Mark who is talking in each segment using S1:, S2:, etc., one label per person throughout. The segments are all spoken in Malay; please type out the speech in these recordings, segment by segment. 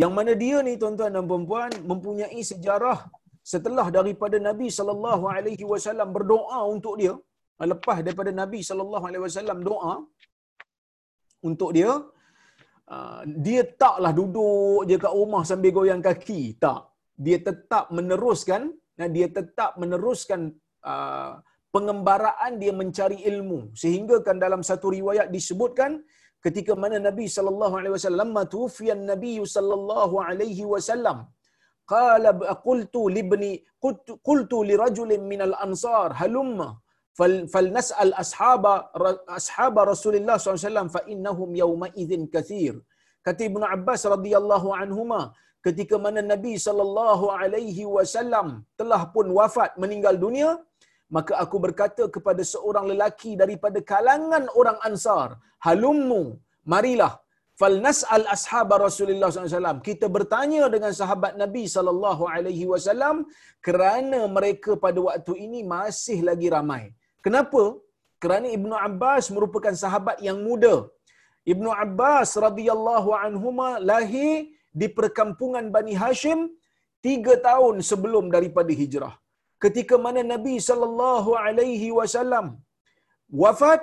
S1: Yang mana dia ni tuan-tuan dan puan mempunyai sejarah setelah daripada Nabi sallallahu alaihi wasallam berdoa untuk dia, lepas daripada Nabi sallallahu alaihi wasallam doa untuk dia, ah, dia taklah duduk je kat rumah sambil goyang kaki, tak. Dia tetap meneruskan dan dia tetap meneruskan uh, pengembaraan dia mencari ilmu sehingga kan dalam satu riwayat disebutkan ketika mana Nabi sallallahu alaihi wasallam tufiyan Nabi sallallahu alaihi wasallam qala qultu libni qultu li rajulin min al ansar halumma fal falnas'al ashaba ashaba Rasulullah sallallahu alaihi wasallam fa innahum yawma idzin kathir. Kata Ibnu Abbas radhiyallahu anhuma ketika mana Nabi sallallahu alaihi wasallam telah pun wafat meninggal dunia maka aku berkata kepada seorang lelaki daripada kalangan orang Ansar, halummu, marilah falnas'al ashab Rasulullah SAW. Kita bertanya dengan sahabat Nabi sallallahu alaihi wasallam kerana mereka pada waktu ini masih lagi ramai. Kenapa? Kerana Ibnu Abbas merupakan sahabat yang muda. Ibnu Abbas radhiyallahu anhuma lahir di perkampungan Bani Hashim tiga tahun sebelum daripada hijrah ketika mana Nabi sallallahu alaihi wasallam wafat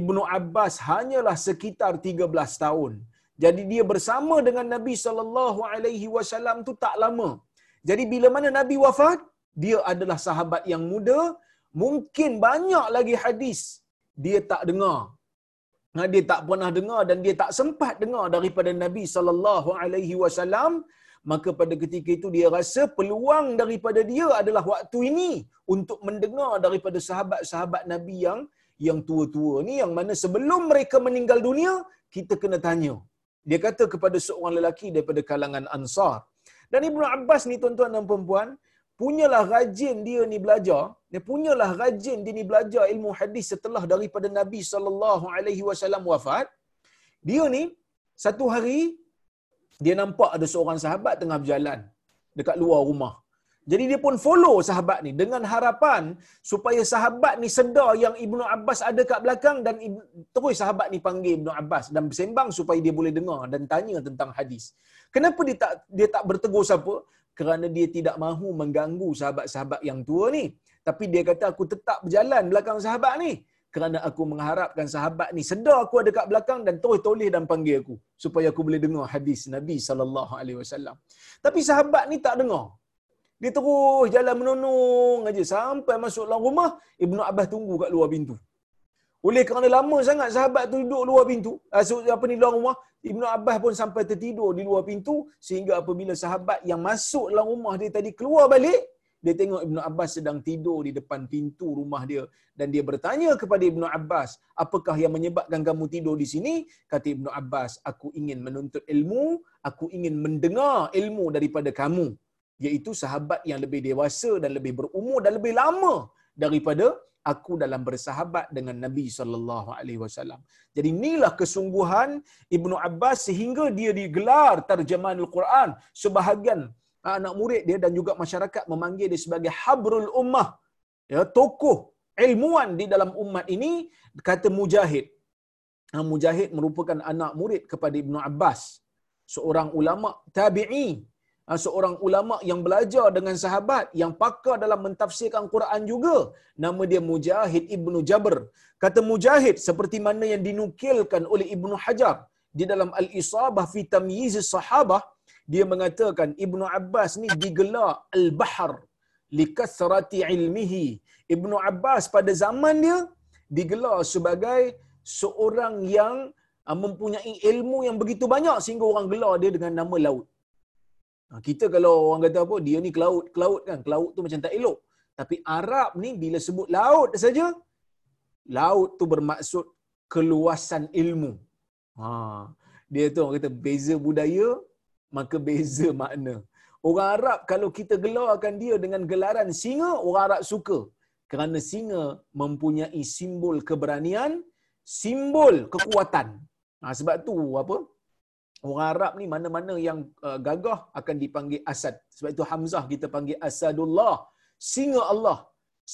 S1: Ibnu Abbas hanyalah sekitar 13 tahun. Jadi dia bersama dengan Nabi sallallahu alaihi wasallam tu tak lama. Jadi bila mana Nabi wafat, dia adalah sahabat yang muda, mungkin banyak lagi hadis dia tak dengar. Dia tak pernah dengar dan dia tak sempat dengar daripada Nabi sallallahu alaihi wasallam maka pada ketika itu dia rasa peluang daripada dia adalah waktu ini untuk mendengar daripada sahabat-sahabat Nabi yang yang tua-tua ni yang mana sebelum mereka meninggal dunia kita kena tanya. Dia kata kepada seorang lelaki daripada kalangan Ansar. Dan Ibnu Abbas ni tuan-tuan dan puan-puan, punyalah rajin dia ni belajar, dia punyalah rajin dia ni belajar ilmu hadis setelah daripada Nabi sallallahu alaihi wasallam wafat. Dia ni satu hari dia nampak ada seorang sahabat tengah berjalan dekat luar rumah. Jadi dia pun follow sahabat ni dengan harapan supaya sahabat ni sedar yang Ibnu Abbas ada kat belakang dan terus sahabat ni panggil Ibnu Abbas dan bersembang supaya dia boleh dengar dan tanya tentang hadis. Kenapa dia tak dia tak bertegur siapa? Kerana dia tidak mahu mengganggu sahabat-sahabat yang tua ni. Tapi dia kata aku tetap berjalan belakang sahabat ni kerana aku mengharapkan sahabat ni sedar aku ada kat belakang dan terus toleh dan panggil aku supaya aku boleh dengar hadis Nabi sallallahu alaihi wasallam. Tapi sahabat ni tak dengar. Dia terus jalan menunung aja sampai masuk dalam rumah, Ibnu Abbas tunggu kat luar pintu. Oleh kerana lama sangat sahabat tu duduk luar pintu, ah, apa ni luar rumah, Ibnu Abbas pun sampai tertidur di luar pintu sehingga apabila sahabat yang masuk dalam rumah dia tadi keluar balik, dia tengok Ibnu Abbas sedang tidur di depan pintu rumah dia dan dia bertanya kepada Ibnu Abbas, "Apakah yang menyebabkan kamu tidur di sini?" Kata Ibnu Abbas, "Aku ingin menuntut ilmu, aku ingin mendengar ilmu daripada kamu." Iaitu sahabat yang lebih dewasa dan lebih berumur dan lebih lama daripada aku dalam bersahabat dengan Nabi sallallahu alaihi wasallam. Jadi inilah kesungguhan Ibnu Abbas sehingga dia digelar terjemahan Al-Quran sebahagian anak murid dia dan juga masyarakat memanggil dia sebagai habrul ummah. Ya tokoh ilmuwan di dalam umat ini kata mujahid. Ha, mujahid merupakan anak murid kepada Ibnu Abbas seorang ulama tabi'i. Ha, seorang ulama yang belajar dengan sahabat yang pakar dalam mentafsirkan Quran juga. Nama dia Mujahid Ibnu Jabr. Kata Mujahid seperti mana yang dinukilkan oleh Ibnu Hajar di dalam Al-Isabah fi Tamyiz Sahabah dia mengatakan Ibnu Abbas ni digelar al-bahr likathrati ilmihi. Ibnu Abbas pada zaman dia digelar sebagai seorang yang ah, mempunyai ilmu yang begitu banyak sehingga orang gelar dia dengan nama laut. Ah, kita kalau orang kata apa dia ni kelaut, kelaut kan, kelaut tu macam tak elok. Tapi Arab ni bila sebut laut saja laut tu bermaksud keluasan ilmu. Ha, dia tu orang kata beza budaya maka beza makna. Orang Arab kalau kita gelarkan dia dengan gelaran singa, orang Arab suka. Kerana singa mempunyai simbol keberanian, simbol kekuatan. Ha, sebab tu apa? Orang Arab ni mana-mana yang uh, gagah akan dipanggil Asad. Sebab itu Hamzah kita panggil Asadullah. Singa Allah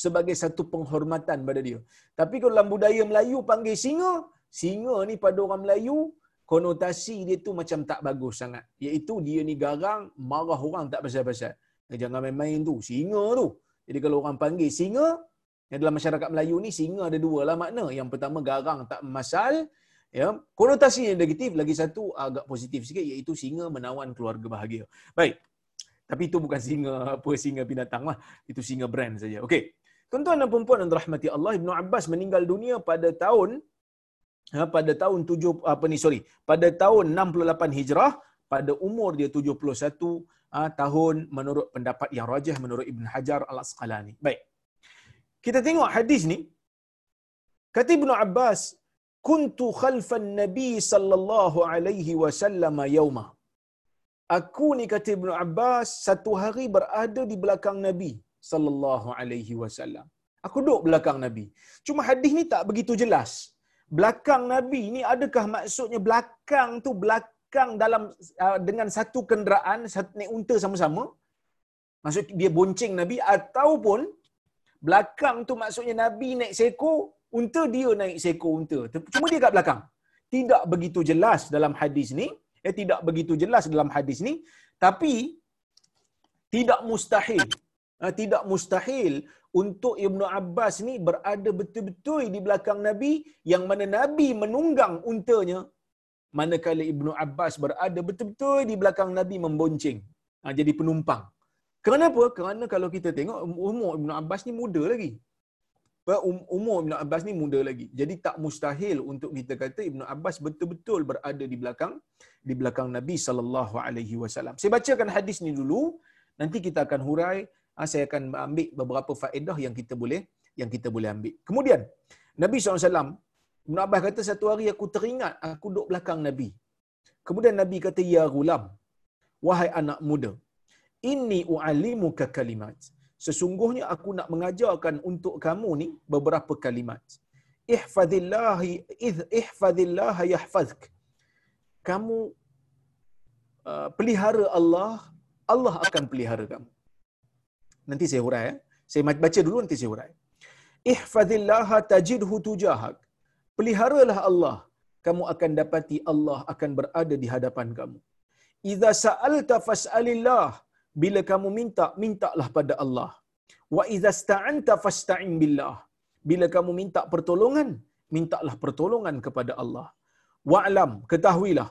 S1: sebagai satu penghormatan pada dia. Tapi kalau dalam budaya Melayu panggil singa, singa ni pada orang Melayu konotasi dia tu macam tak bagus sangat. Iaitu dia ni garang, marah orang tak pasal-pasal. Eh, jangan main-main tu, singa tu. Jadi kalau orang panggil singa, yang dalam masyarakat Melayu ni singa ada dua lah makna. Yang pertama garang tak masal, ya. Konotasi yang negatif lagi satu agak positif sikit iaitu singa menawan keluarga bahagia. Baik. Tapi itu bukan singa apa singa binatang lah. Itu singa brand saja. Okey. Tuan-tuan dan puan-puan yang dirahmati Allah, Ibnu Abbas meninggal dunia pada tahun pada tahun 7 apa ni sorry, pada tahun 68 Hijrah pada umur dia 71 ha, tahun menurut pendapat yang rajah menurut Ibn Hajar Al-Asqalani. Baik. Kita tengok hadis ni. Kata Ibnu Abbas, "Kuntu khalfan Nabi sallallahu alaihi wasallam yauma." Aku ni kata Ibnu Abbas satu hari berada di belakang Nabi sallallahu alaihi wasallam. Aku duduk belakang Nabi. Cuma hadis ni tak begitu jelas. Belakang Nabi ni adakah maksudnya belakang tu belakang dalam uh, dengan satu kenderaan, satu naik unta sama-sama? Maksud dia bonceng Nabi ataupun belakang tu maksudnya Nabi naik seekor unta dia naik seekor unta. Cuma dia kat belakang. Tidak begitu jelas dalam hadis ni. Eh, tidak begitu jelas dalam hadis ni. Tapi tidak mustahil Ah, tidak mustahil untuk Ibnu Abbas ni berada betul-betul di belakang Nabi yang mana Nabi menunggang untanya manakala Ibnu Abbas berada betul-betul di belakang Nabi membonceng ha, jadi penumpang. Kenapa? Kerana kalau kita tengok umur Ibnu Abbas ni muda lagi. Um, umur Ibnu Abbas ni muda lagi. Jadi tak mustahil untuk kita kata Ibnu Abbas betul-betul berada di belakang di belakang Nabi sallallahu alaihi wasallam. Saya bacakan hadis ni dulu, nanti kita akan hurai saya akan ambil beberapa faedah yang kita boleh yang kita boleh ambil. Kemudian Nabi SAW, Ibn Abbas kata satu hari aku teringat aku duduk belakang Nabi. Kemudian Nabi kata, Ya gulam, wahai anak muda, ini u'alimuka kalimat. Sesungguhnya aku nak mengajarkan untuk kamu ni beberapa kalimat. Ihfadillahi idh ihfadillah yahfazk. Kamu uh, pelihara Allah, Allah akan pelihara kamu. Nanti saya hurai. Eh. Saya baca dulu nanti saya hurai. Ihfadillah tajidhu tujahak. Peliharalah Allah. Kamu akan dapati Allah akan berada di hadapan kamu. Iza sa'alta fas'alillah. Bila kamu minta, mintalah pada Allah. Wa iza sta'anta fasta'in billah. Bila kamu minta pertolongan, mintalah pertolongan kepada Allah. Wa'lam, ketahuilah.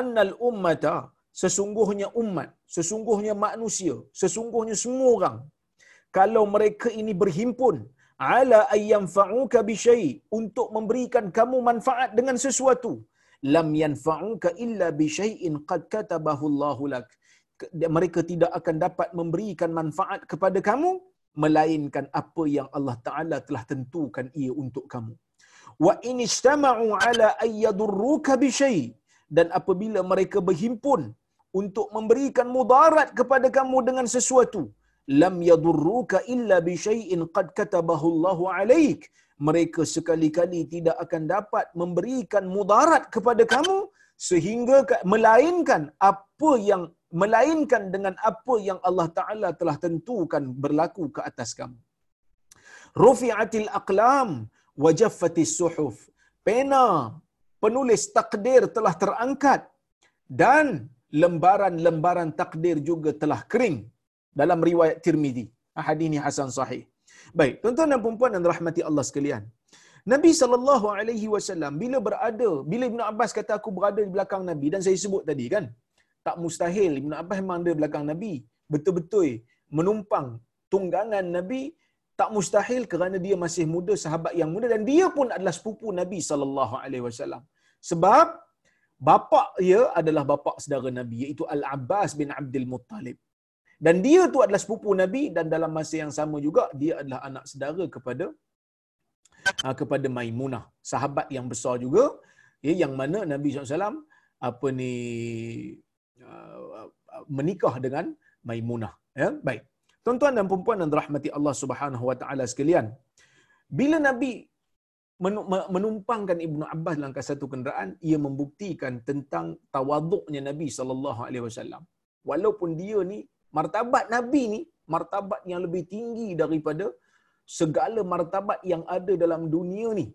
S1: Annal ummata sesungguhnya umat, sesungguhnya manusia, sesungguhnya semua orang. Kalau mereka ini berhimpun ala ayyanfa'uka bi syai untuk memberikan kamu manfaat dengan sesuatu lam yanfa'uka illa bi syai'in qad katabahu Allahu lak mereka tidak akan dapat memberikan manfaat kepada kamu melainkan apa yang Allah Taala telah tentukan ia untuk kamu. Wa in istama'u ala ayyadurruka bi syai dan apabila mereka berhimpun untuk memberikan mudarat kepada kamu dengan sesuatu. Lam yadurruka illa bi syai'in qad katabahu Allahu alaik. Mereka sekali-kali tidak akan dapat memberikan mudarat kepada kamu sehingga melainkan apa yang melainkan dengan apa yang Allah Taala telah tentukan berlaku ke atas kamu. Rufi'atil aqlam wa jaffatis suhuf. Pena penulis takdir telah terangkat dan lembaran-lembaran takdir juga telah kering dalam riwayat Tirmizi. Hadis ini hasan sahih. Baik, tuan-tuan dan puan-puan yang rahmati Allah sekalian. Nabi sallallahu alaihi wasallam bila berada, bila Ibnu Abbas kata aku berada di belakang Nabi dan saya sebut tadi kan, tak mustahil Ibnu Abbas memang ada belakang Nabi, betul-betul menumpang tunggangan Nabi tak mustahil kerana dia masih muda sahabat yang muda dan dia pun adalah sepupu Nabi sallallahu alaihi wasallam. Sebab bapa dia adalah bapa saudara Nabi iaitu Al-Abbas bin Abdul Muttalib. Dan dia tu adalah sepupu Nabi dan dalam masa yang sama juga dia adalah anak saudara kepada uh, kepada Maimunah, sahabat yang besar juga ya yang mana Nabi SAW apa ni uh, menikah dengan Maimunah ya. Baik. Tuan-tuan dan puan-puan yang dirahmati Allah Subhanahu wa taala sekalian. Bila Nabi menumpangkan Ibnu Abbas dalam satu kenderaan ia membuktikan tentang tawaduknya Nabi sallallahu alaihi wasallam walaupun dia ni martabat Nabi ni martabat yang lebih tinggi daripada segala martabat yang ada dalam dunia ni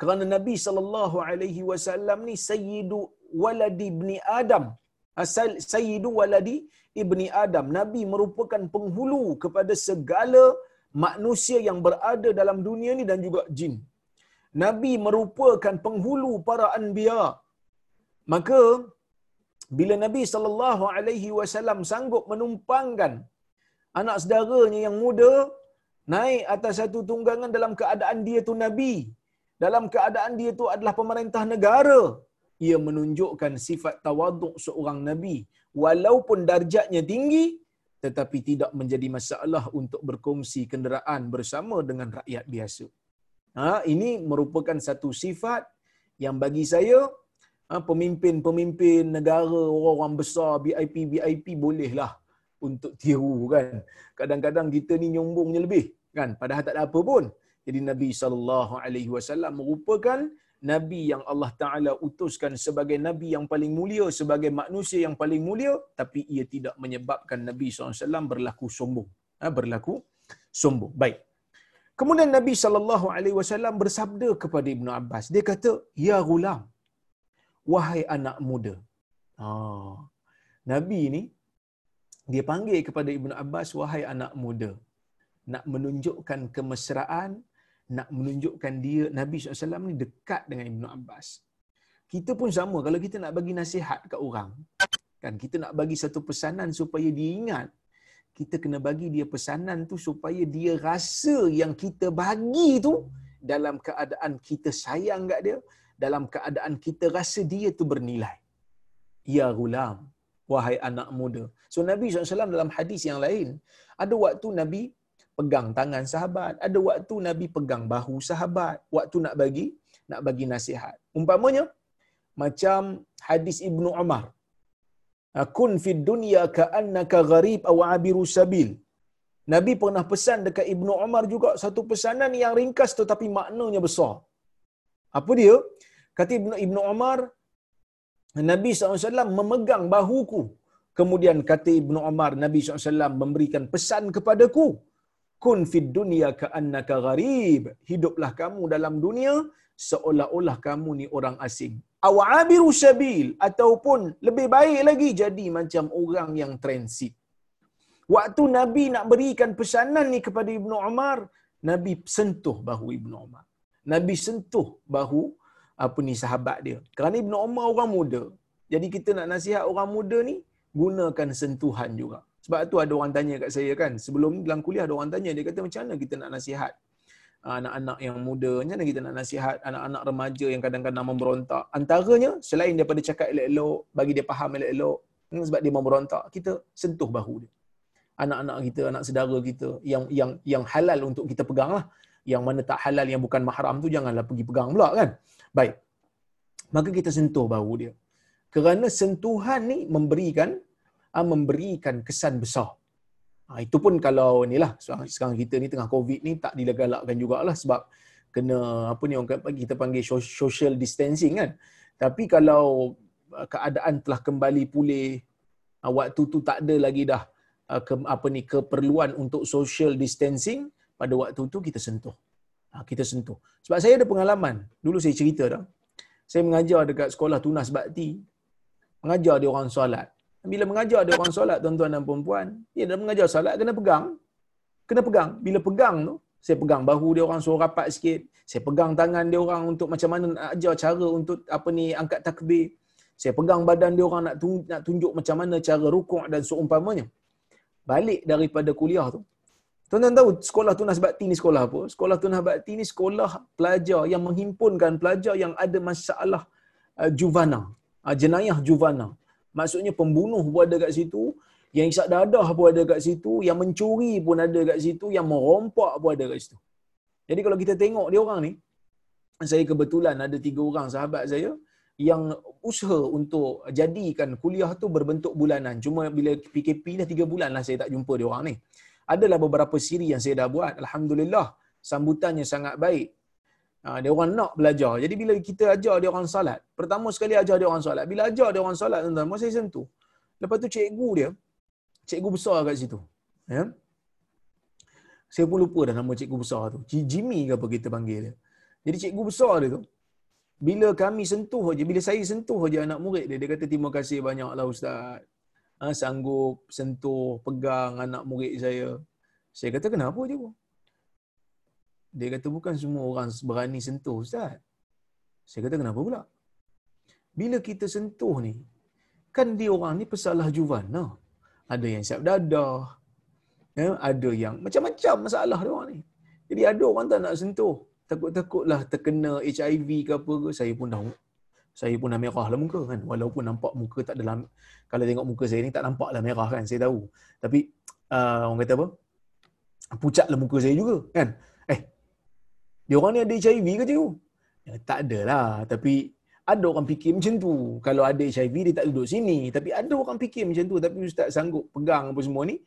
S1: kerana Nabi sallallahu alaihi wasallam ni sayyidu waladi ibni Adam. Asal sayyidu waladi ibni Adam. Nabi merupakan penghulu kepada segala manusia yang berada dalam dunia ni dan juga jin. Nabi merupakan penghulu para anbiya. Maka bila Nabi sallallahu alaihi wasallam sanggup menumpangkan anak saudaranya yang muda naik atas satu tunggangan dalam keadaan dia tu nabi, dalam keadaan dia tu adalah pemerintah negara, ia menunjukkan sifat tawaduk seorang nabi walaupun darjatnya tinggi tetapi tidak menjadi masalah untuk berkongsi kenderaan bersama dengan rakyat biasa. Ha, ini merupakan satu sifat yang bagi saya ha, pemimpin-pemimpin negara orang-orang besar VIP VIP bolehlah untuk tiru kan. Kadang-kadang kita ni nyombongnya lebih kan padahal tak ada apa pun. Jadi Nabi sallallahu alaihi wasallam merupakan nabi yang Allah Taala utuskan sebagai nabi yang paling mulia sebagai manusia yang paling mulia tapi ia tidak menyebabkan Nabi SAW berlaku sombong ha, berlaku sombong baik kemudian Nabi SAW bersabda kepada Ibnu Abbas dia kata ya gulam wahai anak muda oh. Nabi ni dia panggil kepada Ibnu Abbas wahai anak muda nak menunjukkan kemesraan nak menunjukkan dia Nabi SAW ni dekat dengan Ibnu Abbas. Kita pun sama kalau kita nak bagi nasihat kat orang. Kan kita nak bagi satu pesanan supaya dia ingat. Kita kena bagi dia pesanan tu supaya dia rasa yang kita bagi tu dalam keadaan kita sayang kat dia, dalam keadaan kita rasa dia tu bernilai. Ya gulam, wahai anak muda. So Nabi SAW dalam hadis yang lain, ada waktu Nabi pegang tangan sahabat. Ada waktu Nabi pegang bahu sahabat. Waktu nak bagi, nak bagi nasihat. Umpamanya, macam hadis Ibnu Umar. Kun fid dunya ka'annaka gharib aw abiru sabil. Nabi pernah pesan dekat Ibnu Umar juga satu pesanan yang ringkas tetapi maknanya besar. Apa dia? Kata Ibnu Ibnu Umar, Nabi SAW memegang bahuku. Kemudian kata Ibnu Umar, Nabi SAW memberikan pesan kepadaku kun fid dunya ka'annaka gharib hiduplah kamu dalam dunia seolah-olah kamu ni orang asing aw abiru sabil ataupun lebih baik lagi jadi macam orang yang transit. Waktu nabi nak berikan pesanan ni kepada ibnu umar nabi sentuh bahu ibnu umar. Nabi sentuh bahu apa ni sahabat dia. Kerana ibnu umar orang muda. Jadi kita nak nasihat orang muda ni gunakan sentuhan juga. Sebab tu ada orang tanya kat saya kan, sebelum dalam kuliah ada orang tanya, dia kata macam mana kita nak nasihat anak-anak yang muda, macam mana kita nak nasihat anak-anak remaja yang kadang-kadang memberontak. Antaranya, selain daripada cakap elok-elok, bagi dia faham elok-elok, hmm, sebab dia memberontak, kita sentuh bahu dia. Anak-anak kita, anak saudara kita, yang yang yang halal untuk kita pegang lah. Yang mana tak halal, yang bukan mahram tu, janganlah pergi pegang pula kan. Baik. Maka kita sentuh bahu dia. Kerana sentuhan ni memberikan memberikan kesan besar. Ha, itu pun kalau ni lah sekarang kita ni tengah covid ni tak dilegalakkan jugalah sebab kena apa ni orang kita panggil social distancing kan. Tapi kalau uh, keadaan telah kembali pulih uh, waktu tu tak ada lagi dah uh, ke, apa ni keperluan untuk social distancing pada waktu tu kita sentuh. Ha, kita sentuh. Sebab saya ada pengalaman. Dulu saya cerita dah. Saya mengajar dekat sekolah tunas bakti. Mengajar dia orang solat bila mengajar dia orang solat tuan-tuan dan puan-puan, dia dah mengajar solat kena pegang. Kena pegang. Bila pegang tu, saya pegang bahu dia orang suruh rapat sikit. Saya pegang tangan dia orang untuk macam mana nak ajar cara untuk apa ni angkat takbir. Saya pegang badan dia orang nak tunjuk, nak tunjuk macam mana cara rukuk dan seumpamanya. Balik daripada kuliah tu. Tuan-tuan tahu sekolah tunas bakti ni sekolah apa? Sekolah tunas bakti ni sekolah pelajar yang menghimpunkan pelajar yang ada masalah uh, juvana. Uh, jenayah juvana. Maksudnya pembunuh pun ada kat situ, yang isap dadah pun ada kat situ, yang mencuri pun ada kat situ, yang merompak pun ada kat situ. Jadi kalau kita tengok dia orang ni, saya kebetulan ada tiga orang sahabat saya yang usaha untuk jadikan kuliah tu berbentuk bulanan. Cuma bila PKP dah tiga bulan lah saya tak jumpa dia orang ni. Adalah beberapa siri yang saya dah buat. Alhamdulillah sambutannya sangat baik. Ha, dia orang nak belajar. Jadi bila kita ajar dia orang salat, pertama sekali ajar dia orang salat. Bila ajar dia orang salat, tuan-tuan, saya sentuh. Lepas tu cikgu dia, cikgu besar kat situ. Ya? Saya pun lupa dah nama cikgu besar tu. Jimmy ke apa kita panggil dia. Jadi cikgu besar dia tu, bila kami sentuh aja, bila saya sentuh aja anak murid dia, dia kata terima kasih banyaklah ustaz. Ha, sanggup sentuh, pegang anak murid saya. Saya kata kenapa je? Dia kata bukan semua orang berani sentuh ustaz. Saya kata kenapa pula? Bila kita sentuh ni, kan dia orang ni pesalah juvan. Nah. Ada yang siap dadah. Ya, ada yang macam-macam masalah dia orang ni. Jadi ada orang tak nak sentuh. Takut-takutlah terkena HIV ke apa ke. Saya pun dah saya pun dah merah lah muka kan. Walaupun nampak muka tak dalam. Kalau tengok muka saya ni tak nampak lah merah kan. Saya tahu. Tapi uh, orang kata apa? Pucat lah muka saya juga kan. Dia orang ni ada HIV ke cikgu? Ya, tak ada lah. Tapi ada orang fikir macam tu. Kalau ada HIV, dia tak duduk sini. Tapi ada orang fikir macam tu. Tapi Ustaz sanggup pegang apa semua ni.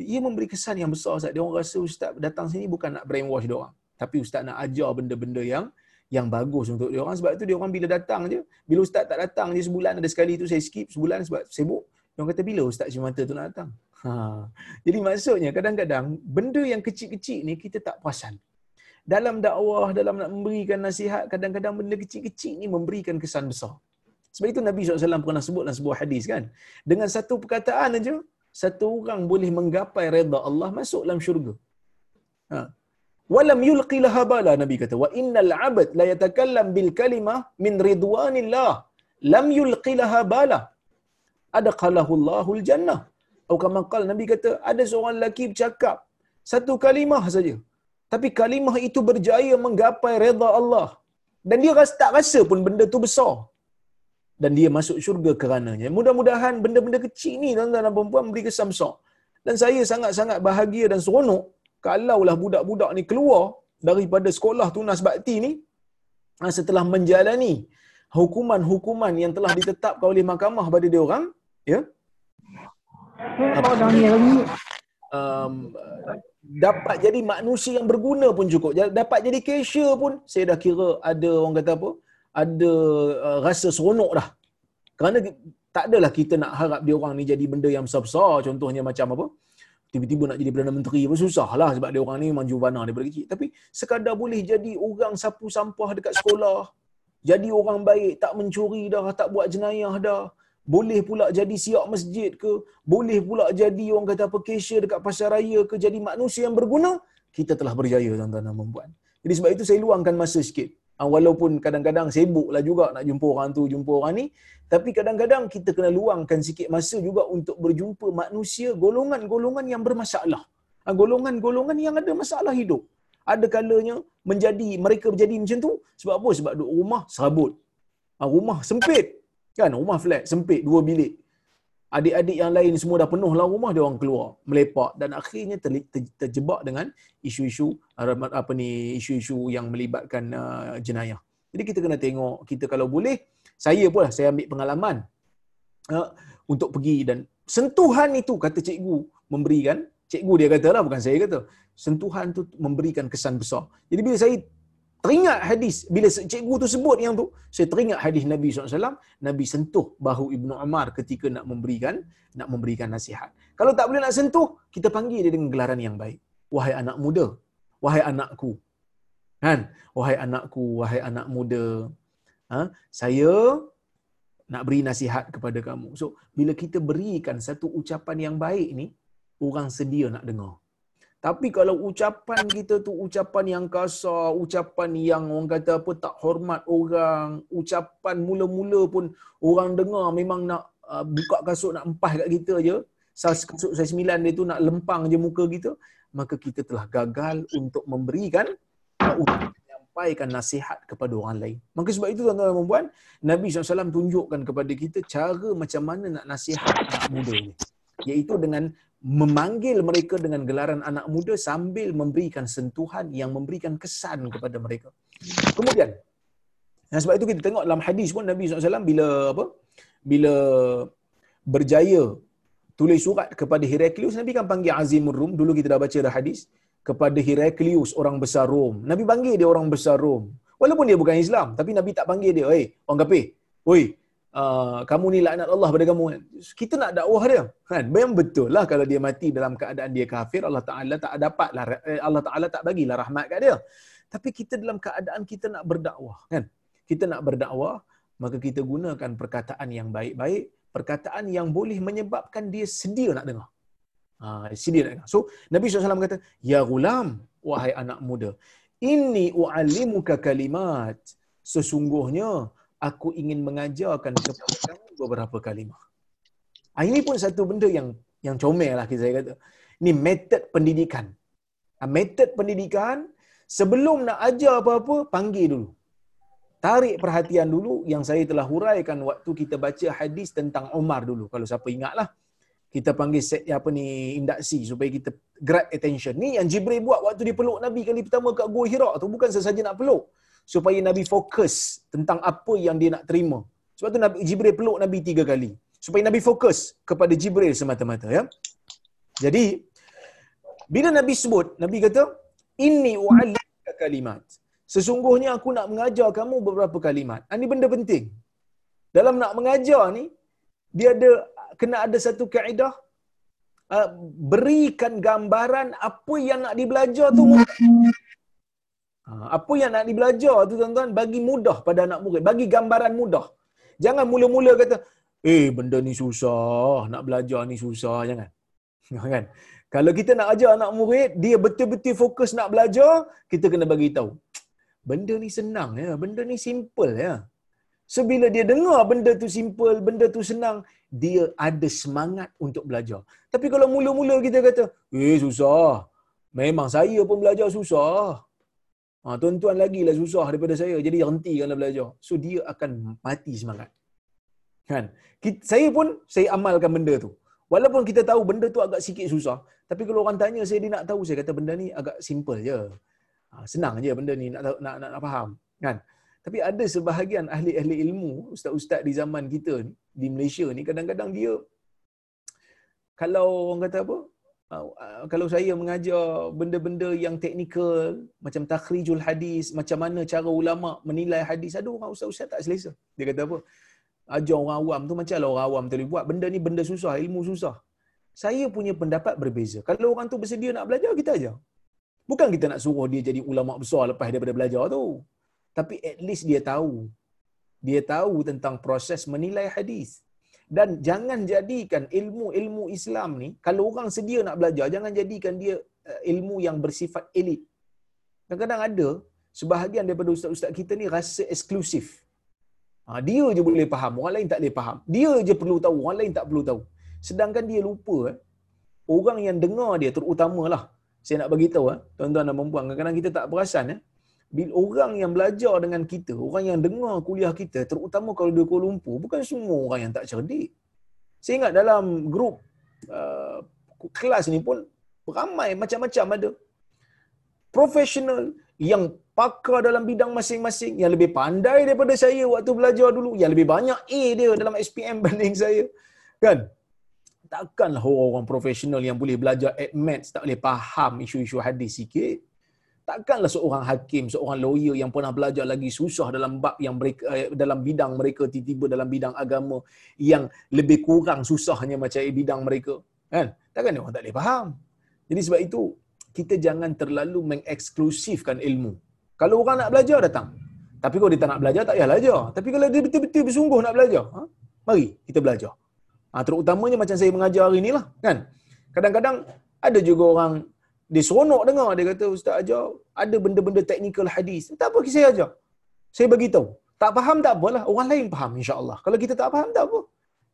S1: Ia memberi kesan yang besar. Ustaz. Dia orang rasa Ustaz datang sini bukan nak brainwash dia orang. Tapi Ustaz nak ajar benda-benda yang yang bagus untuk dia orang. Sebab tu dia orang bila datang je. Bila Ustaz tak datang je sebulan ada sekali tu saya skip sebulan sebab sibuk. Dia orang kata bila Ustaz Cimata tu nak datang. Ha. Jadi maksudnya kadang-kadang benda yang kecil-kecil ni kita tak perasan dalam dakwah, dalam nak memberikan nasihat, kadang-kadang benda kecil-kecil ni memberikan kesan besar. Sebab itu Nabi SAW pernah sebut dalam sebuah hadis kan. Dengan satu perkataan aja, satu orang boleh menggapai reda Allah masuk dalam syurga. Ha. Walam yulqi laha bala Nabi kata wa innal abad la yatakallam bil kalimah min ridwanillah lam yulqi laha bala adqalahu Allahul jannah. Atau kama Nabi kata ada seorang lelaki bercakap satu kalimah saja tapi kalimah itu berjaya menggapai redha Allah. Dan dia rasa tak rasa pun benda tu besar. Dan dia masuk syurga kerananya. Mudah-mudahan benda-benda kecil ni tuan-tuan dan puan memberi kesan besar. Dan saya sangat-sangat bahagia dan seronok kalaulah budak-budak ni keluar daripada sekolah tunas bakti ni ha, setelah menjalani hukuman-hukuman yang telah ditetapkan oleh mahkamah pada dia orang ya. Um, dapat jadi manusia yang berguna pun cukup. Dapat jadi cashier pun saya dah kira ada orang kata apa? Ada uh, rasa seronok dah. Kerana tak adalah kita nak harap dia orang ni jadi benda yang besar-besar. Contohnya macam apa? Tiba-tiba nak jadi Perdana Menteri pun susah lah sebab dia orang ni memang juvana daripada kecil. Tapi sekadar boleh jadi orang sapu sampah dekat sekolah. Jadi orang baik, tak mencuri dah, tak buat jenayah dah boleh pula jadi siap masjid ke, boleh pula jadi orang kata apa cashier dekat pasar raya ke, jadi manusia yang berguna, kita telah berjaya tuan-tuan dan puan Jadi sebab itu saya luangkan masa sikit. Ah, walaupun kadang-kadang sibuklah juga nak jumpa orang tu, jumpa orang ni, tapi kadang-kadang kita kena luangkan sikit masa juga untuk berjumpa manusia golongan-golongan yang bermasalah. Ah, golongan-golongan yang ada masalah hidup. Ada kalanya menjadi mereka menjadi macam tu sebab apa? Sebab duduk rumah serabut. Ah, rumah sempit, Kan rumah flat sempit dua bilik. Adik-adik yang lain semua dah penuh lah rumah dia orang keluar melepak dan akhirnya ter, ter, terjebak dengan isu-isu apa ni isu-isu yang melibatkan uh, jenayah. Jadi kita kena tengok kita kalau boleh saya pun lah saya ambil pengalaman uh, untuk pergi dan sentuhan itu kata cikgu memberikan cikgu dia kata lah bukan saya kata sentuhan tu memberikan kesan besar. Jadi bila saya teringat hadis. Bila cikgu tu sebut yang tu saya teringat hadis Nabi SAW Nabi sentuh bahu Ibnu Umar ketika nak memberikan nak memberikan nasihat. Kalau tak boleh nak sentuh kita panggil dia dengan gelaran yang baik. Wahai anak muda wahai anakku. Kan? Wahai anakku wahai anak muda. Ha? saya nak beri nasihat kepada kamu. So bila kita berikan satu ucapan yang baik ni orang sedia nak dengar tapi kalau ucapan kita tu ucapan yang kasar, ucapan yang orang kata apa tak hormat orang, ucapan mula-mula pun orang dengar memang nak uh, buka kasut nak empah kat kita je, kasut saya sembilan dia tu nak lempang je muka kita, maka kita telah gagal untuk memberikan uh, menyampaikan nasihat kepada orang lain. Maka sebab itu tuan-tuan dan puan, Nabi SAW tunjukkan kepada kita cara macam mana nak nasihat anak muda ni. Iaitu dengan memanggil mereka dengan gelaran anak muda sambil memberikan sentuhan yang memberikan kesan kepada mereka. Kemudian, dan sebab itu kita tengok dalam hadis pun Nabi SAW bila apa? Bila berjaya tulis surat kepada Heraklius, Nabi kan panggil Azimur Rum. Dulu kita dah baca dah hadis kepada Heraklius, orang besar Rom. Nabi panggil dia orang besar Rom. Walaupun dia bukan Islam, tapi Nabi tak panggil dia, "Hey, orang kafir. Oi, uh, kamu ni laknat Allah pada kamu. Kita nak dakwah dia. Kan? Memang betul lah kalau dia mati dalam keadaan dia kafir, Allah Ta'ala tak dapat lah, eh, Allah Ta'ala tak bagilah rahmat kat dia. Tapi kita dalam keadaan kita nak berdakwah. Kan? kita nak berdakwah, maka kita gunakan perkataan yang baik-baik, perkataan yang boleh menyebabkan dia sedia nak dengar. Ha, sedia nak dengar. So, Nabi SAW kata, Ya gulam, wahai anak muda, Inni u'allimuka kalimat. Sesungguhnya, aku ingin mengajarkan kepada kamu beberapa kalimah. Ha, ini pun satu benda yang yang comel lah kita kata. Ini metod pendidikan. Ha, metod pendidikan, sebelum nak ajar apa-apa, panggil dulu. Tarik perhatian dulu yang saya telah huraikan waktu kita baca hadis tentang Umar dulu. Kalau siapa ingatlah, kita panggil set apa ni induksi supaya kita grab attention. Ni yang Jibril buat waktu dia peluk Nabi kali pertama kat Gua Hira tu bukan sesaja nak peluk supaya Nabi fokus tentang apa yang dia nak terima. Sebab tu Nabi Jibril peluk Nabi tiga kali supaya Nabi fokus kepada Jibril semata-mata ya. Jadi bila Nabi sebut, Nabi kata, "Inni u'allimka kalimat." Sesungguhnya aku nak mengajar kamu beberapa kalimat. Ini benda penting. Dalam nak mengajar ni, dia ada kena ada satu kaedah uh, berikan gambaran apa yang nak dibelajar tu apa yang nak dibelajar tu tuan-tuan? Bagi mudah pada anak murid. Bagi gambaran mudah. Jangan mula-mula kata eh benda ni susah. Nak belajar ni susah. Jangan. Kan kalau kita nak ajar anak murid dia betul-betul fokus nak belajar kita kena bagi tahu benda ni senang ya. Benda ni simple ya. So bila dia dengar benda tu simple, benda tu senang, dia ada semangat untuk belajar. Tapi kalau mula-mula kita kata, eh susah. Memang saya pun belajar susah. Ha, tuan-tuan lagi lah susah daripada saya. Jadi hentikanlah belajar. So dia akan mati semangat. Kan? Saya pun, saya amalkan benda tu. Walaupun kita tahu benda tu agak sikit susah. Tapi kalau orang tanya saya, dia nak tahu. Saya kata benda ni agak simple je. Ha, senang je benda ni nak, nak, nak, nak, nak faham. Kan? Tapi ada sebahagian ahli-ahli ilmu, ustaz-ustaz di zaman kita di Malaysia ni, kadang-kadang dia, kalau orang kata apa, kalau saya mengajar benda-benda yang teknikal, macam takhrijul hadis, macam mana cara ulama menilai hadis, ada orang ustaz-ustaz tak selesa. Dia kata apa, ajar orang awam tu macam lah orang awam tu buat, benda ni benda susah, ilmu susah. Saya punya pendapat berbeza. Kalau orang tu bersedia nak belajar, kita ajar. Bukan kita nak suruh dia jadi ulama besar lepas daripada belajar tu tapi at least dia tahu dia tahu tentang proses menilai hadis dan jangan jadikan ilmu-ilmu Islam ni kalau orang sedia nak belajar jangan jadikan dia uh, ilmu yang bersifat elit. Kadang-kadang ada sebahagian daripada ustaz-ustaz kita ni rasa eksklusif. Ha, dia je boleh faham orang lain tak boleh faham. Dia je perlu tahu orang lain tak perlu tahu. Sedangkan dia lupa eh, orang yang dengar dia terutamalah. Saya nak bagi tahu eh, tuan-tuan dan puan kadang-kadang kita tak perasan eh, bila orang yang belajar dengan kita, orang yang dengar kuliah kita, terutama kalau di Kuala Lumpur, bukan semua orang yang tak cerdik. Saya ingat dalam grup uh, kelas ni pun ramai macam-macam ada. Profesional yang pakar dalam bidang masing-masing, yang lebih pandai daripada saya waktu belajar dulu, yang lebih banyak A dia dalam SPM banding saya. Kan? Takkanlah orang-orang profesional yang boleh belajar at maths tak boleh faham isu-isu hadis sikit takkanlah seorang hakim, seorang lawyer yang pernah belajar lagi susah dalam bab yang mereka eh, dalam bidang mereka tiba-tiba dalam bidang agama yang lebih kurang susahnya macam bidang mereka. Kan? Takkan orang tak boleh faham. Jadi sebab itu kita jangan terlalu mengeksklusifkan ilmu. Kalau orang nak belajar datang. Tapi kalau dia tak nak belajar tak payah belajar. Tapi kalau dia betul-betul bersungguh nak belajar ha? mari kita belajar. Ha, terutamanya macam saya mengajar hari inilah kan? Kadang-kadang ada juga orang dia seronok dengar dia kata ustaz ajar ada benda-benda teknikal hadis. Tak apa saya ajar saya bagi tahu tak faham tak apalah orang lain faham insya-Allah. Kalau kita tak faham tak apa.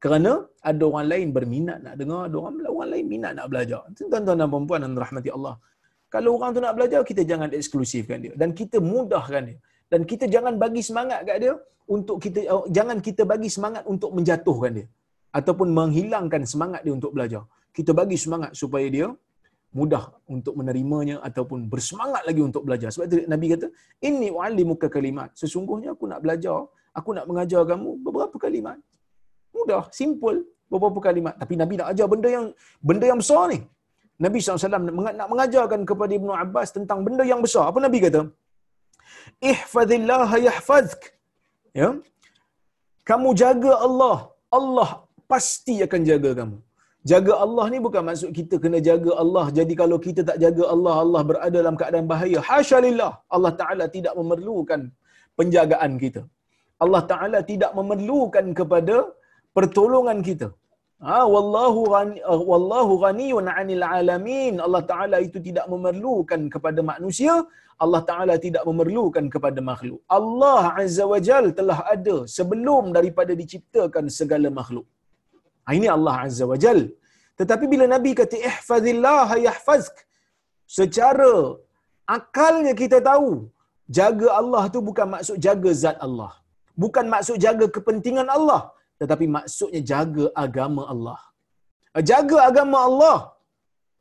S1: Kerana ada orang lain berminat nak dengar ada orang, orang lain minat nak belajar. Tuan-tuan dan puan-puan dan rahmati Allah. Kalau orang tu nak belajar kita jangan eksklusifkan dia. Dan kita mudahkan dia. Dan kita jangan bagi semangat kat dia untuk kita oh, jangan kita bagi semangat untuk menjatuhkan dia. Ataupun menghilangkan semangat dia untuk belajar. Kita bagi semangat supaya dia mudah untuk menerimanya ataupun bersemangat lagi untuk belajar. Sebab itu Nabi kata, "Inni u'allimuka kalimat." Sesungguhnya aku nak belajar, aku nak mengajar kamu beberapa kalimat. Mudah, simple, beberapa kalimat. Tapi Nabi nak ajar benda yang benda yang besar ni. Nabi SAW nak mengajarkan kepada Ibnu Abbas tentang benda yang besar. Apa Nabi kata? Ihfadillah yahfazk. Ya. Kamu jaga Allah, Allah pasti akan jaga kamu. Jaga Allah ni bukan maksud kita kena jaga Allah. Jadi kalau kita tak jaga Allah, Allah berada dalam keadaan bahaya. Hasya lillah. Allah Ta'ala tidak memerlukan penjagaan kita. Allah Taala tidak memerlukan kepada pertolongan kita. Ha, wallahu ghani, uh, wallahu ghaniyun 'anil alamin. Allah Taala itu tidak memerlukan kepada manusia, Allah Taala tidak memerlukan kepada makhluk. Allah Azza wa Jal telah ada sebelum daripada diciptakan segala makhluk. Ha, ini Allah Azza wa Jal. Tetapi bila Nabi kata ihfazillah yahfazk, secara akalnya kita tahu jaga Allah tu bukan maksud jaga zat Allah. Bukan maksud jaga kepentingan Allah, tetapi maksudnya jaga agama Allah. Jaga agama Allah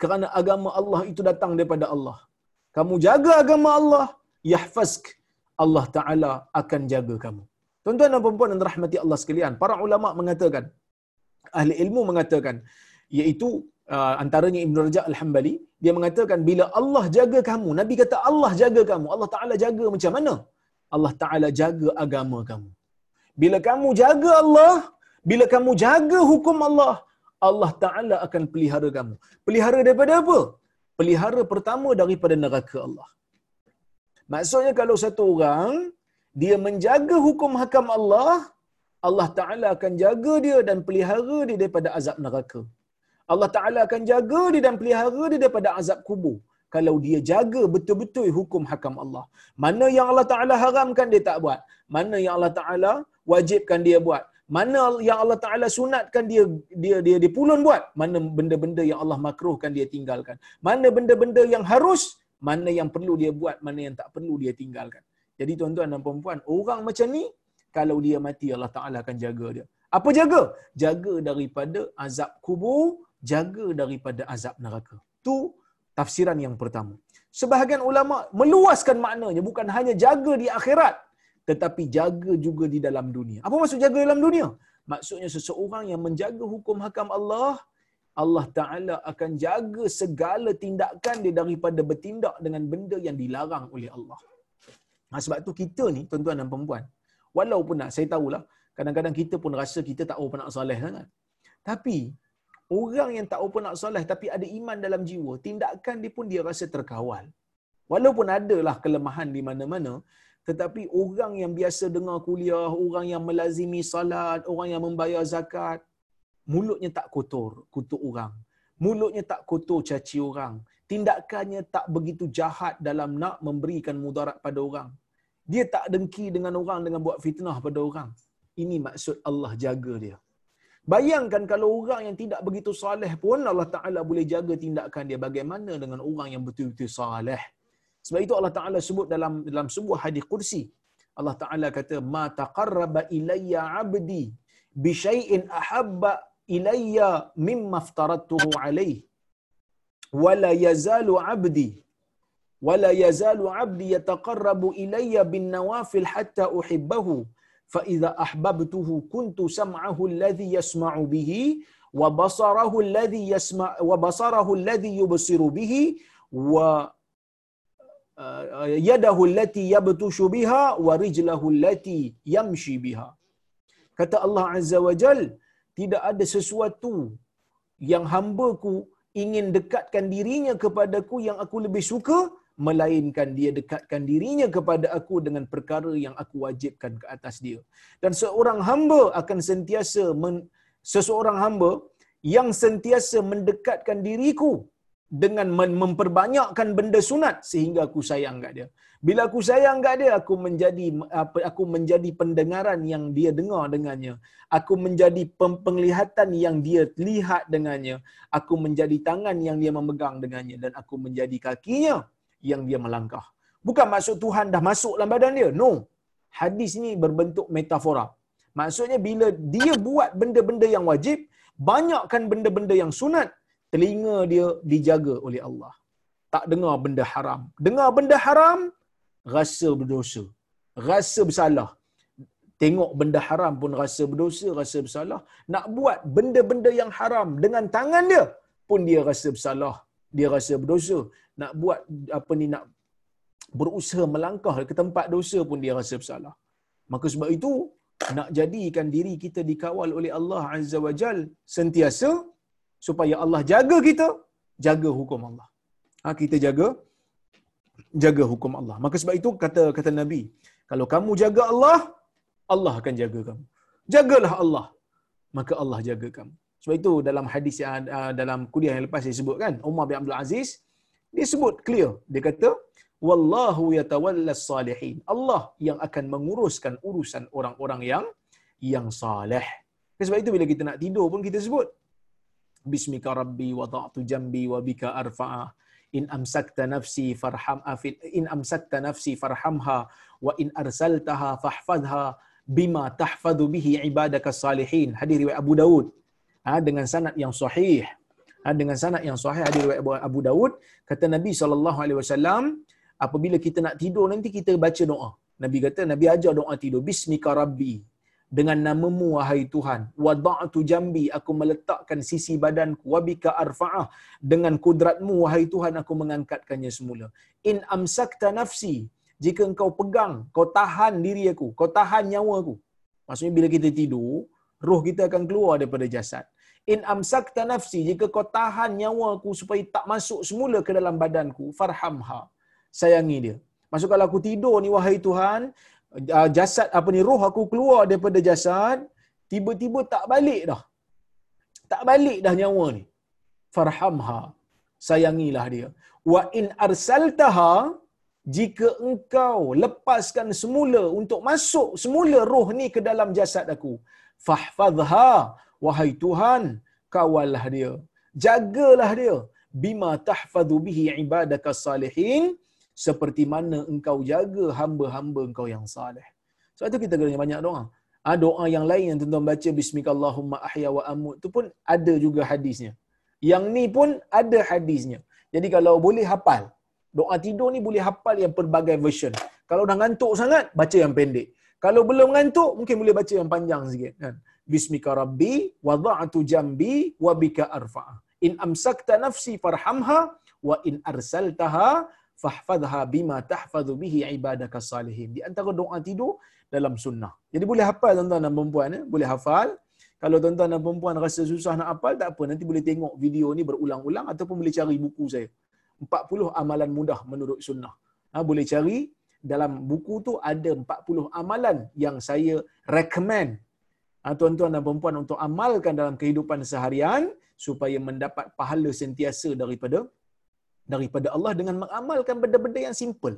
S1: kerana agama Allah itu datang daripada Allah. Kamu jaga agama Allah, yahfazk. Allah Taala akan jaga kamu. Tuan-tuan dan puan-puan yang rahmati Allah sekalian, para ulama mengatakan, ahli ilmu mengatakan, iaitu uh, antaranya Ibn Rajab Al-Hambali, dia mengatakan bila Allah jaga kamu, Nabi kata Allah jaga kamu, Allah Taala jaga macam mana? Allah Taala jaga agama kamu. Bila kamu jaga Allah, bila kamu jaga hukum Allah, Allah Taala akan pelihara kamu. Pelihara daripada apa? Pelihara pertama daripada neraka Allah. Maksudnya kalau satu orang dia menjaga hukum hakam Allah, Allah Taala akan jaga dia dan pelihara dia daripada azab neraka. Allah Taala akan jaga dia dan pelihara dia daripada azab kubur. Kalau dia jaga betul-betul hukum hakam Allah. Mana yang Allah Taala haramkan dia tak buat. Mana yang Allah Taala wajibkan dia buat. Mana yang Allah Taala sunatkan dia dia dia dia pulun buat. Mana benda-benda yang Allah makruhkan dia tinggalkan. Mana benda-benda yang harus, mana yang perlu dia buat, mana yang tak perlu dia tinggalkan. Jadi tuan-tuan dan puan-puan, orang macam ni kalau dia mati Allah Taala akan jaga dia. Apa jaga? Jaga daripada azab kubur, jaga daripada azab neraka. Tu tafsiran yang pertama. Sebahagian ulama meluaskan maknanya bukan hanya jaga di akhirat tetapi jaga juga di dalam dunia. Apa maksud jaga dalam dunia? Maksudnya seseorang yang menjaga hukum hakam Allah, Allah Taala akan jaga segala tindakan dia daripada bertindak dengan benda yang dilarang oleh Allah. Ha, sebab tu kita ni tuan-tuan dan puan walaupun nak saya tahulah kadang-kadang kita pun rasa kita tak apa nak soleh sangat. Tapi orang yang tak apa nak soleh tapi ada iman dalam jiwa, tindakan dia pun dia rasa terkawal. Walaupun adalah kelemahan di mana-mana, tetapi orang yang biasa dengar kuliah, orang yang melazimi salat, orang yang membayar zakat, mulutnya tak kotor, kutuk orang. Mulutnya tak kotor caci orang. Tindakannya tak begitu jahat dalam nak memberikan mudarat pada orang. Dia tak dengki dengan orang dengan buat fitnah pada orang. Ini maksud Allah jaga dia. Bayangkan kalau orang yang tidak begitu saleh pun Allah Ta'ala boleh jaga tindakan dia. Bagaimana dengan orang yang betul-betul saleh? Sebab itu Allah Taala sebut dalam dalam sebuah hadis kursi. Allah Taala kata ma taqarraba ilayya 'abdi bi syai'in ahabba ilayya mimma aftaradtuhu alayhi wala yazalu 'abdi hatta uhibbahu. Fa idza ahbabtuhu kuntu sam'ahu alladhi yasma'u bihi wa basarahu alladhi yasma' wa basarahu alladhi yubsiru bihi wa Uh, yadahu allati yabtushu biha wa rijlahu allati yamshi biha. Kata Allah azza wa jal tidak ada sesuatu yang hamba-Ku ingin dekatkan dirinya kepadaku yang aku lebih suka melainkan dia dekatkan dirinya kepada aku dengan perkara yang aku wajibkan ke atas dia dan seorang hamba akan sentiasa men, seseorang hamba yang sentiasa mendekatkan diriku dengan memperbanyakkan benda sunat sehingga aku sayang kat dia. Bila aku sayang kat dia, aku menjadi aku menjadi pendengaran yang dia dengar dengannya. Aku menjadi penglihatan yang dia lihat dengannya. Aku menjadi tangan yang dia memegang dengannya dan aku menjadi kakinya yang dia melangkah. Bukan maksud Tuhan dah masuk dalam badan dia. No. Hadis ni berbentuk metafora. Maksudnya bila dia buat benda-benda yang wajib, banyakkan benda-benda yang sunat, telinga dia dijaga oleh Allah. Tak dengar benda haram. Dengar benda haram, rasa berdosa. Rasa bersalah. Tengok benda haram pun rasa berdosa, rasa bersalah. Nak buat benda-benda yang haram dengan tangan dia pun dia rasa bersalah. Dia rasa berdosa. Nak buat apa ni nak berusaha melangkah ke tempat dosa pun dia rasa bersalah. Maka sebab itu nak jadikan diri kita dikawal oleh Allah Azza wa Jal sentiasa supaya Allah jaga kita, jaga hukum Allah. Ha, kita jaga jaga hukum Allah. Maka sebab itu kata kata Nabi, kalau kamu jaga Allah, Allah akan jaga kamu. Jagalah Allah, maka Allah jaga kamu. Sebab itu dalam hadis yang uh, dalam kuliah yang lepas saya sebut kan, Umar bin Abdul Aziz dia sebut clear. Dia kata, "Wallahu yatawallas salihin." Allah yang akan menguruskan urusan orang-orang yang yang saleh. Sebab itu bila kita nak tidur pun kita sebut Bismika rabbi wada'tu jambi wa bika arfa'ah in amsakta nafsi farham afid in amsakta nafsi farhamha wa in arsaltaha fahfadha bima tahfadhu bihi ibadaka salihin hadis riwayat Abu Daud ha, dengan sanad yang sahih dengan sanad yang sahih hadis riwayat Abu Daud kata Nabi sallallahu alaihi wasallam apabila kita nak tidur nanti kita baca doa. Nabi kata Nabi ajar doa tidur bismika rabbi dengan namamu wahai Tuhan wada'tu jambi aku meletakkan sisi badanku wabika arfa'ah dengan kudratmu wahai Tuhan aku mengangkatkannya semula. In amsakta nafsi jika engkau pegang kau tahan diri aku kau tahan nyawa aku. Maksudnya bila kita tidur roh kita akan keluar daripada jasad in amsakta nafsi jika kau tahan nyawa aku supaya tak masuk semula ke dalam badanku farhamha. Sayangi dia. Maksud kalau aku tidur ni wahai Tuhan, uh, jasad apa ni roh aku keluar daripada jasad tiba-tiba tak balik dah. Tak balik dah nyawa ni. Farhamha. Sayangilah dia. Wa in arsaltaha jika engkau lepaskan semula untuk masuk semula roh ni ke dalam jasad aku fahfadha wahai tuhan kawallah dia jagalah dia bima tahfadhu bihi ibadaka salihin seperti mana engkau jaga hamba-hamba engkau yang saleh. Sebab itu kita kena banyak doa. Ha, doa yang lain yang tuan-tuan baca bismikallahumma ahya wa amut tu pun ada juga hadisnya. Yang ni pun ada hadisnya. Jadi kalau boleh hafal. Doa tidur ni boleh hafal yang pelbagai version. Kalau dah ngantuk sangat, baca yang pendek. Kalau belum ngantuk, mungkin boleh baca yang panjang sikit. Kan? Bismika rabbi, wada'atu jambi, wabika arfa'a. In amsakta nafsi farhamha, wa in arsaltaha fahfadha bima tahfadhu bihi ibadaka salihin. Di antara doa tidur dalam sunnah. Jadi boleh hafal tuan-tuan dan puan-puan ya, boleh hafal. Kalau tuan-tuan dan puan-puan rasa susah nak hafal tak apa, nanti boleh tengok video ni berulang-ulang ataupun boleh cari buku saya. 40 amalan mudah menurut sunnah. Ha, boleh cari dalam buku tu ada 40 amalan yang saya recommend tuan-tuan dan puan-puan untuk amalkan dalam kehidupan seharian supaya mendapat pahala sentiasa daripada daripada Allah dengan mengamalkan benda-benda yang simple.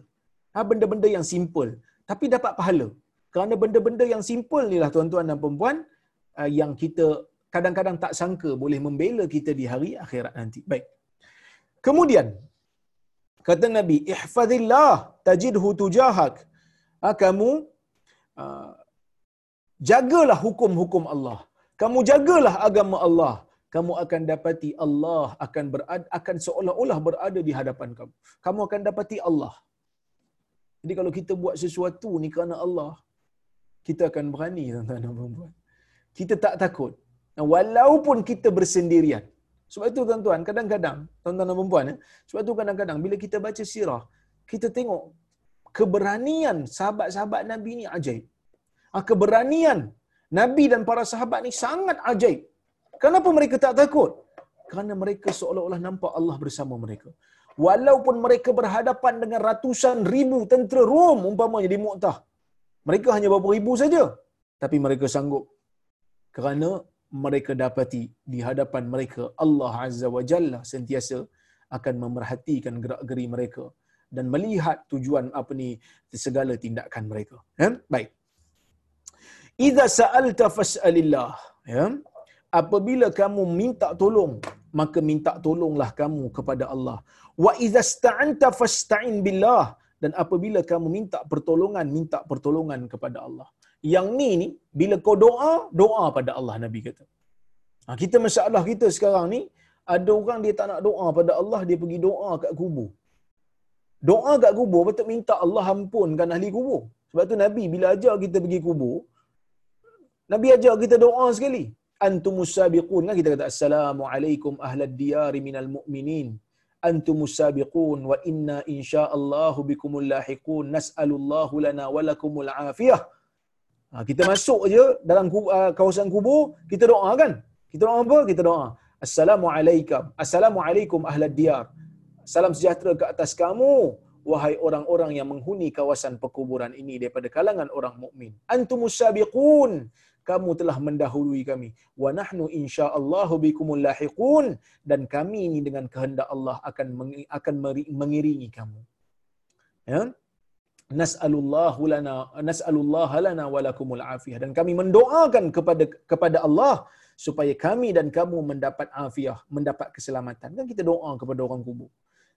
S1: Ha, benda-benda yang simple. Tapi dapat pahala. Kerana benda-benda yang simple ni lah tuan-tuan dan perempuan uh, yang kita kadang-kadang tak sangka boleh membela kita di hari akhirat nanti. Baik. Kemudian, kata Nabi, ihfadillah tajidhu tujahak. Ha, kamu jagalah hukum-hukum Allah. Kamu jagalah agama Allah kamu akan dapati Allah akan berada akan seolah-olah berada di hadapan kamu. Kamu akan dapati Allah. Jadi kalau kita buat sesuatu ni kerana Allah, kita akan berani tuan-tuan dan puan Kita tak takut. Walaupun kita bersendirian. Sebab itu tuan-tuan, kadang-kadang, tuan-tuan dan puan ya, sebab itu kadang-kadang bila kita baca sirah, kita tengok keberanian sahabat-sahabat Nabi ni ajaib. Ah, keberanian Nabi dan para sahabat ni sangat ajaib. Kenapa mereka tak takut? Kerana mereka seolah-olah nampak Allah bersama mereka. Walaupun mereka berhadapan dengan ratusan ribu tentera Rom umpamanya di Mu'tah. Mereka hanya beberapa ribu saja. Tapi mereka sanggup. Kerana mereka dapati di hadapan mereka Allah Azza wa Jalla sentiasa akan memerhatikan gerak-geri mereka dan melihat tujuan apa ni segala tindakan mereka. Ya? Baik. Iza sa'alta fas'alillah. Ya? apabila kamu minta tolong maka minta tolonglah kamu kepada Allah. Wa idza sta'anta fasta'in billah. Dan apabila kamu minta pertolongan minta pertolongan kepada Allah. Yang ni ni bila kau doa doa pada Allah nabi kata. Ha, kita masalah kita sekarang ni ada orang dia tak nak doa pada Allah dia pergi doa kat kubur. Doa kat kubur betul minta Allah ampunkan ahli kubur. Sebab tu nabi bila ajar kita pergi kubur nabi ajar kita doa sekali. Antumus sabiqun kan kita kata assalamu alaikum ahlad diyar minal mu'minin. Antumus sabiqun wa inna insyaallahu bikumul lahiqun. Nas'alullahu lana wa lakumul afiyah. Ha, kita masuk je dalam uh, kawasan kubur kita doa kan? Kita doa apa? Kita doa assalamu alaikum assalamu alaikum ahlad diyar. Salam sejahtera ke atas kamu wahai orang-orang yang menghuni kawasan perkuburan ini daripada kalangan orang mukmin. Antumus sabiqun kamu telah mendahului kami. Wa nahnu insyaallah bikumul lahiqun. Dan kami ini dengan kehendak Allah akan akan mengiringi kamu. Ya? Nas'alullahu lana nas'alullah lana wa lakumul afiyah. Dan kami mendoakan kepada kepada Allah supaya kami dan kamu mendapat afiah mendapat keselamatan. Kan kita doa kepada orang kubur.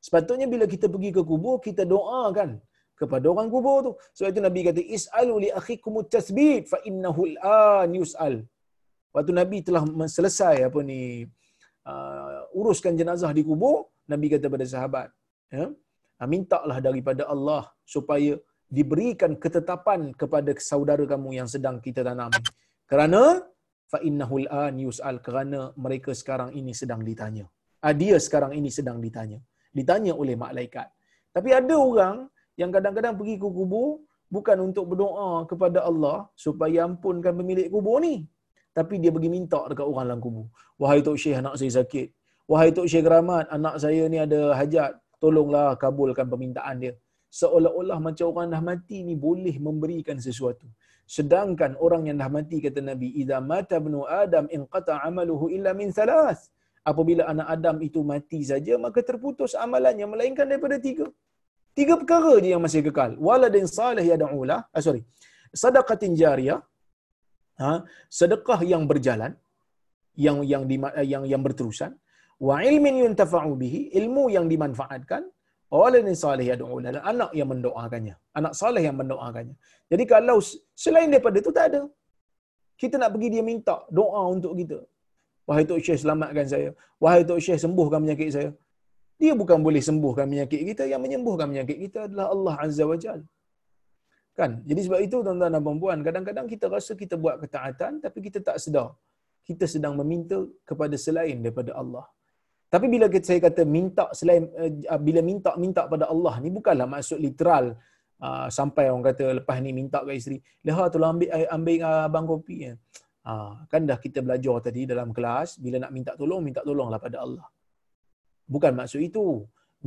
S1: Sepatutnya bila kita pergi ke kubur kita doakan kepada orang kubur tu sebab itu nabi kata is'alu li akhikum tasbit fa innahu al yus'al waktu nabi telah selesai apa ni uh, uruskan jenazah di kubur nabi kata pada sahabat ya Ha, mintalah daripada Allah supaya diberikan ketetapan kepada saudara kamu yang sedang kita tanam. Kerana fa innahul an yusal kerana mereka sekarang ini sedang ditanya. Ah, dia sekarang ini sedang ditanya. Ditanya oleh malaikat. Tapi ada orang yang kadang-kadang pergi ke kubur bukan untuk berdoa kepada Allah supaya ampunkan pemilik kubur ni. Tapi dia pergi minta dekat orang dalam kubur. Wahai Tok Syekh anak saya sakit. Wahai Tok Syekh Keramat anak saya ni ada hajat tolonglah kabulkan permintaan dia. Seolah-olah macam orang dah mati ni boleh memberikan sesuatu. Sedangkan orang yang dah mati kata Nabi, "Idza mata ibnu Adam inqata amaluhu illa min thalath." Apabila anak Adam itu mati saja maka terputus amalannya melainkan daripada tiga. Tiga perkara je yang masih kekal. Waladin salih yad'ula, ah, sorry. Sadaqatin jariyah. Ha, sedekah yang berjalan yang yang di, yang yang berterusan. Wa ilmin yuntafa'u bihi ilmu yang dimanfaatkan. Waladin salih yad'u lahu anak yang mendoakannya. Anak saleh yang mendoakannya. Jadi kalau selain daripada itu tak ada. Kita nak pergi dia minta doa untuk kita. Wahai tok syekh selamatkan saya. Wahai tok syekh sembuhkan penyakit saya dia bukan boleh sembuhkan penyakit kita yang menyembuhkan penyakit kita adalah Allah azza wajal kan jadi sebab itu tuan-tuan dan puan kadang-kadang kita rasa kita buat ketaatan tapi kita tak sedar kita sedang meminta kepada selain daripada Allah tapi bila saya kata minta selain uh, bila minta minta pada Allah ni bukanlah maksud literal uh, sampai orang kata lepas ni minta ke isteri, "Leha tolong ambil ambil uh, abang kopi." Ya. Kan dah kita belajar tadi dalam kelas bila nak minta tolong minta tolonglah pada Allah. Bukan maksud itu.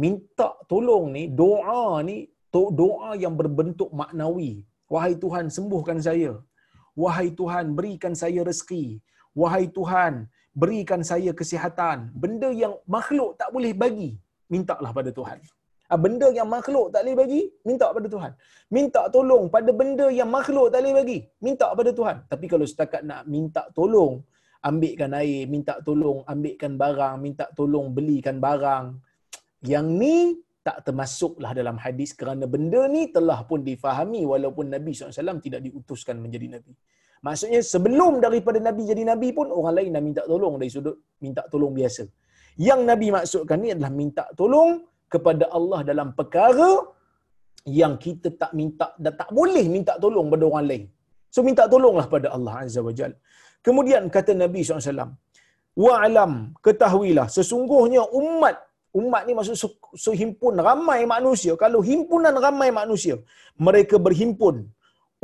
S1: Minta tolong ni doa ni doa yang berbentuk maknawi. Wahai Tuhan sembuhkan saya. Wahai Tuhan berikan saya rezeki. Wahai Tuhan berikan saya kesihatan. Benda yang makhluk tak boleh bagi, mintalah pada Tuhan. Ah, benda yang makhluk tak boleh bagi, minta pada Tuhan. Minta tolong pada benda yang makhluk tak boleh bagi, minta pada Tuhan. Tapi kalau setakat nak minta tolong, ambilkan air, minta tolong, ambilkan barang, minta tolong belikan barang. Yang ni tak termasuklah dalam hadis kerana benda ni telah pun difahami walaupun Nabi SAW tidak diutuskan menjadi Nabi. Maksudnya sebelum daripada Nabi jadi Nabi pun orang lain dah minta tolong dari sudut minta tolong biasa. Yang Nabi maksudkan ni adalah minta tolong kepada Allah dalam perkara yang kita tak minta dan tak boleh minta tolong pada orang lain. So minta tolonglah pada Allah Azza wa Jal. Kemudian kata Nabi SAW, Wa'alam, ketahuilah, sesungguhnya umat, umat ni maksud sehimpun ramai manusia. Kalau himpunan ramai manusia, mereka berhimpun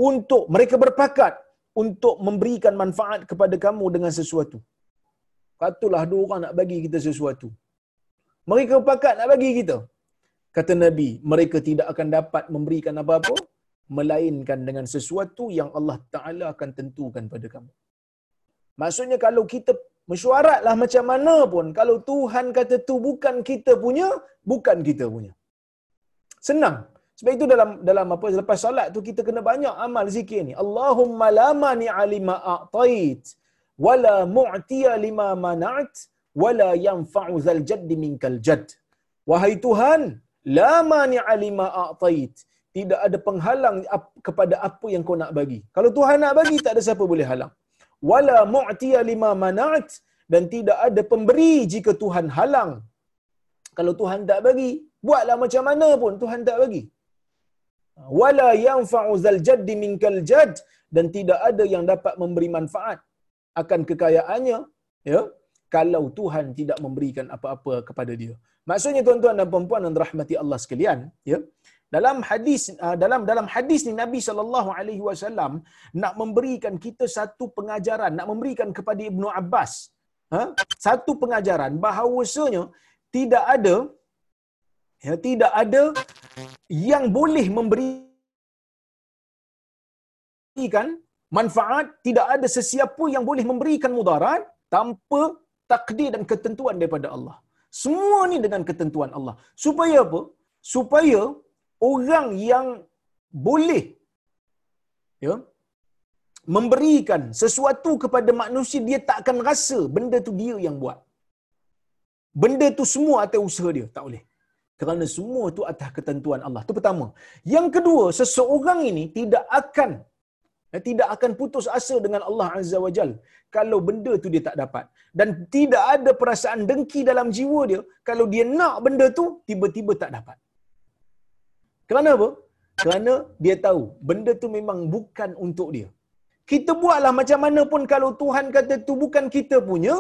S1: untuk, mereka berpakat untuk memberikan manfaat kepada kamu dengan sesuatu. Katalah dua orang nak bagi kita sesuatu. Mereka pakat nak bagi kita. Kata Nabi, mereka tidak akan dapat memberikan apa-apa melainkan dengan sesuatu yang Allah Taala akan tentukan pada kamu. Maksudnya kalau kita mesyuaratlah macam mana pun, kalau Tuhan kata tu bukan kita punya, bukan kita punya. Senang. Sebab itu dalam dalam apa selepas solat tu kita kena banyak amal zikir ni. Allahumma la mani alima a'tait wala mu'tiya lima mana'at wala yanfa'u zal jadd minkal jadd. Wahai Tuhan, la mani alima a'tait. Tidak ada penghalang kepada apa yang kau nak bagi. Kalau Tuhan nak bagi tak ada siapa boleh halang. Wala mu'tiya lima mana'at. Dan tidak ada pemberi jika Tuhan halang. Kalau Tuhan tak bagi, buatlah macam mana pun Tuhan tak bagi. Wala yanfa'u zal jadd minkal jadd. Dan tidak ada yang dapat memberi manfaat akan kekayaannya. Ya? Kalau Tuhan tidak memberikan apa-apa kepada dia. Maksudnya tuan-tuan dan puan-puan yang dirahmati Allah sekalian ya dalam hadis ah, dalam dalam hadis ni Nabi sallallahu alaihi wasallam nak memberikan kita satu pengajaran nak memberikan kepada Ibnu Abbas ha? satu pengajaran bahawasanya tidak ada Ya, tidak ada yang boleh memberikan manfaat, tidak ada sesiapa yang boleh memberikan mudarat tanpa takdir dan ketentuan daripada Allah. Semua ni dengan ketentuan Allah. Supaya apa? Supaya orang yang boleh ya memberikan sesuatu kepada manusia dia tak akan rasa benda tu dia yang buat. Benda tu semua atas usaha dia, tak boleh. Kerana semua tu atas ketentuan Allah. Itu pertama. Yang kedua, seseorang ini tidak akan eh, tidak akan putus asa dengan Allah Azza wa Jal kalau benda tu dia tak dapat. Dan tidak ada perasaan dengki dalam jiwa dia kalau dia nak benda tu tiba-tiba tak dapat. Kerana apa? Kerana dia tahu benda tu memang bukan untuk dia. Kita buatlah macam mana pun kalau Tuhan kata tu bukan kita punya,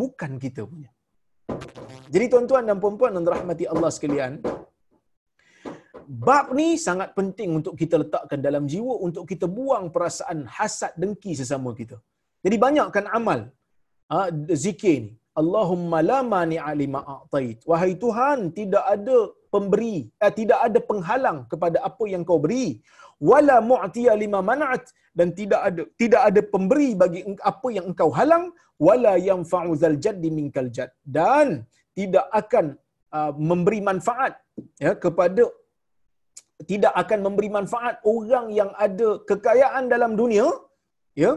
S1: bukan kita punya. Jadi tuan-tuan dan puan-puan yang rahmati Allah sekalian, bab ni sangat penting untuk kita letakkan dalam jiwa untuk kita buang perasaan hasad dengki sesama kita. Jadi banyakkan amal ha, zikir ni. Allahumma la mani'a lima a'tait. Wahai Tuhan, tidak ada pemberi, eh, tidak ada penghalang kepada apa yang kau beri. Wala mu'tiya lima mana'at dan tidak ada tidak ada pemberi bagi apa yang engkau halang. Wala yanfa'u zal jaddi minkal jad dan tidak akan uh, memberi manfaat ya kepada tidak akan memberi manfaat orang yang ada kekayaan dalam dunia ya.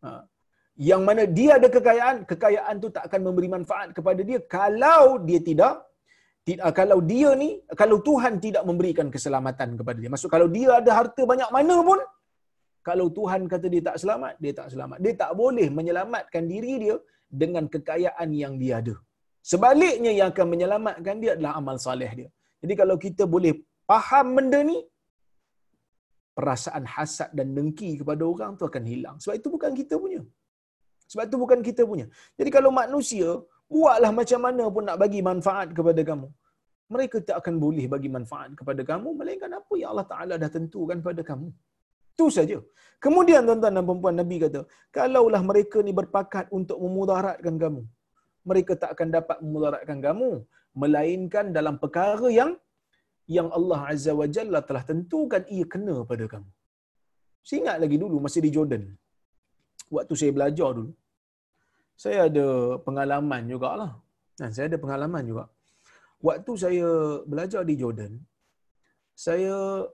S1: Uh, yang mana dia ada kekayaan kekayaan tu tak akan memberi manfaat kepada dia kalau dia tidak tidak kalau dia ni kalau Tuhan tidak memberikan keselamatan kepada dia maksud kalau dia ada harta banyak mana pun kalau Tuhan kata dia tak selamat dia tak selamat dia tak boleh menyelamatkan diri dia dengan kekayaan yang dia ada Sebaliknya yang akan menyelamatkan dia adalah amal saleh dia. Jadi kalau kita boleh faham benda ni, perasaan hasad dan dengki kepada orang tu akan hilang. Sebab itu bukan kita punya. Sebab itu bukan kita punya. Jadi kalau manusia, buatlah macam mana pun nak bagi manfaat kepada kamu. Mereka tak akan boleh bagi manfaat kepada kamu, melainkan apa yang Allah Ta'ala dah tentukan pada kamu. Itu saja. Kemudian tuan-tuan dan perempuan Nabi kata, kalaulah mereka ni berpakat untuk memudaratkan kamu, mereka tak akan dapat memudaratkan kamu melainkan dalam perkara yang yang Allah Azza wa Jalla telah tentukan ia kena pada kamu. Saya ingat lagi dulu masih di Jordan. Waktu saya belajar dulu. Saya ada pengalaman jugalah. Dan saya ada pengalaman juga. Waktu saya belajar di Jordan, saya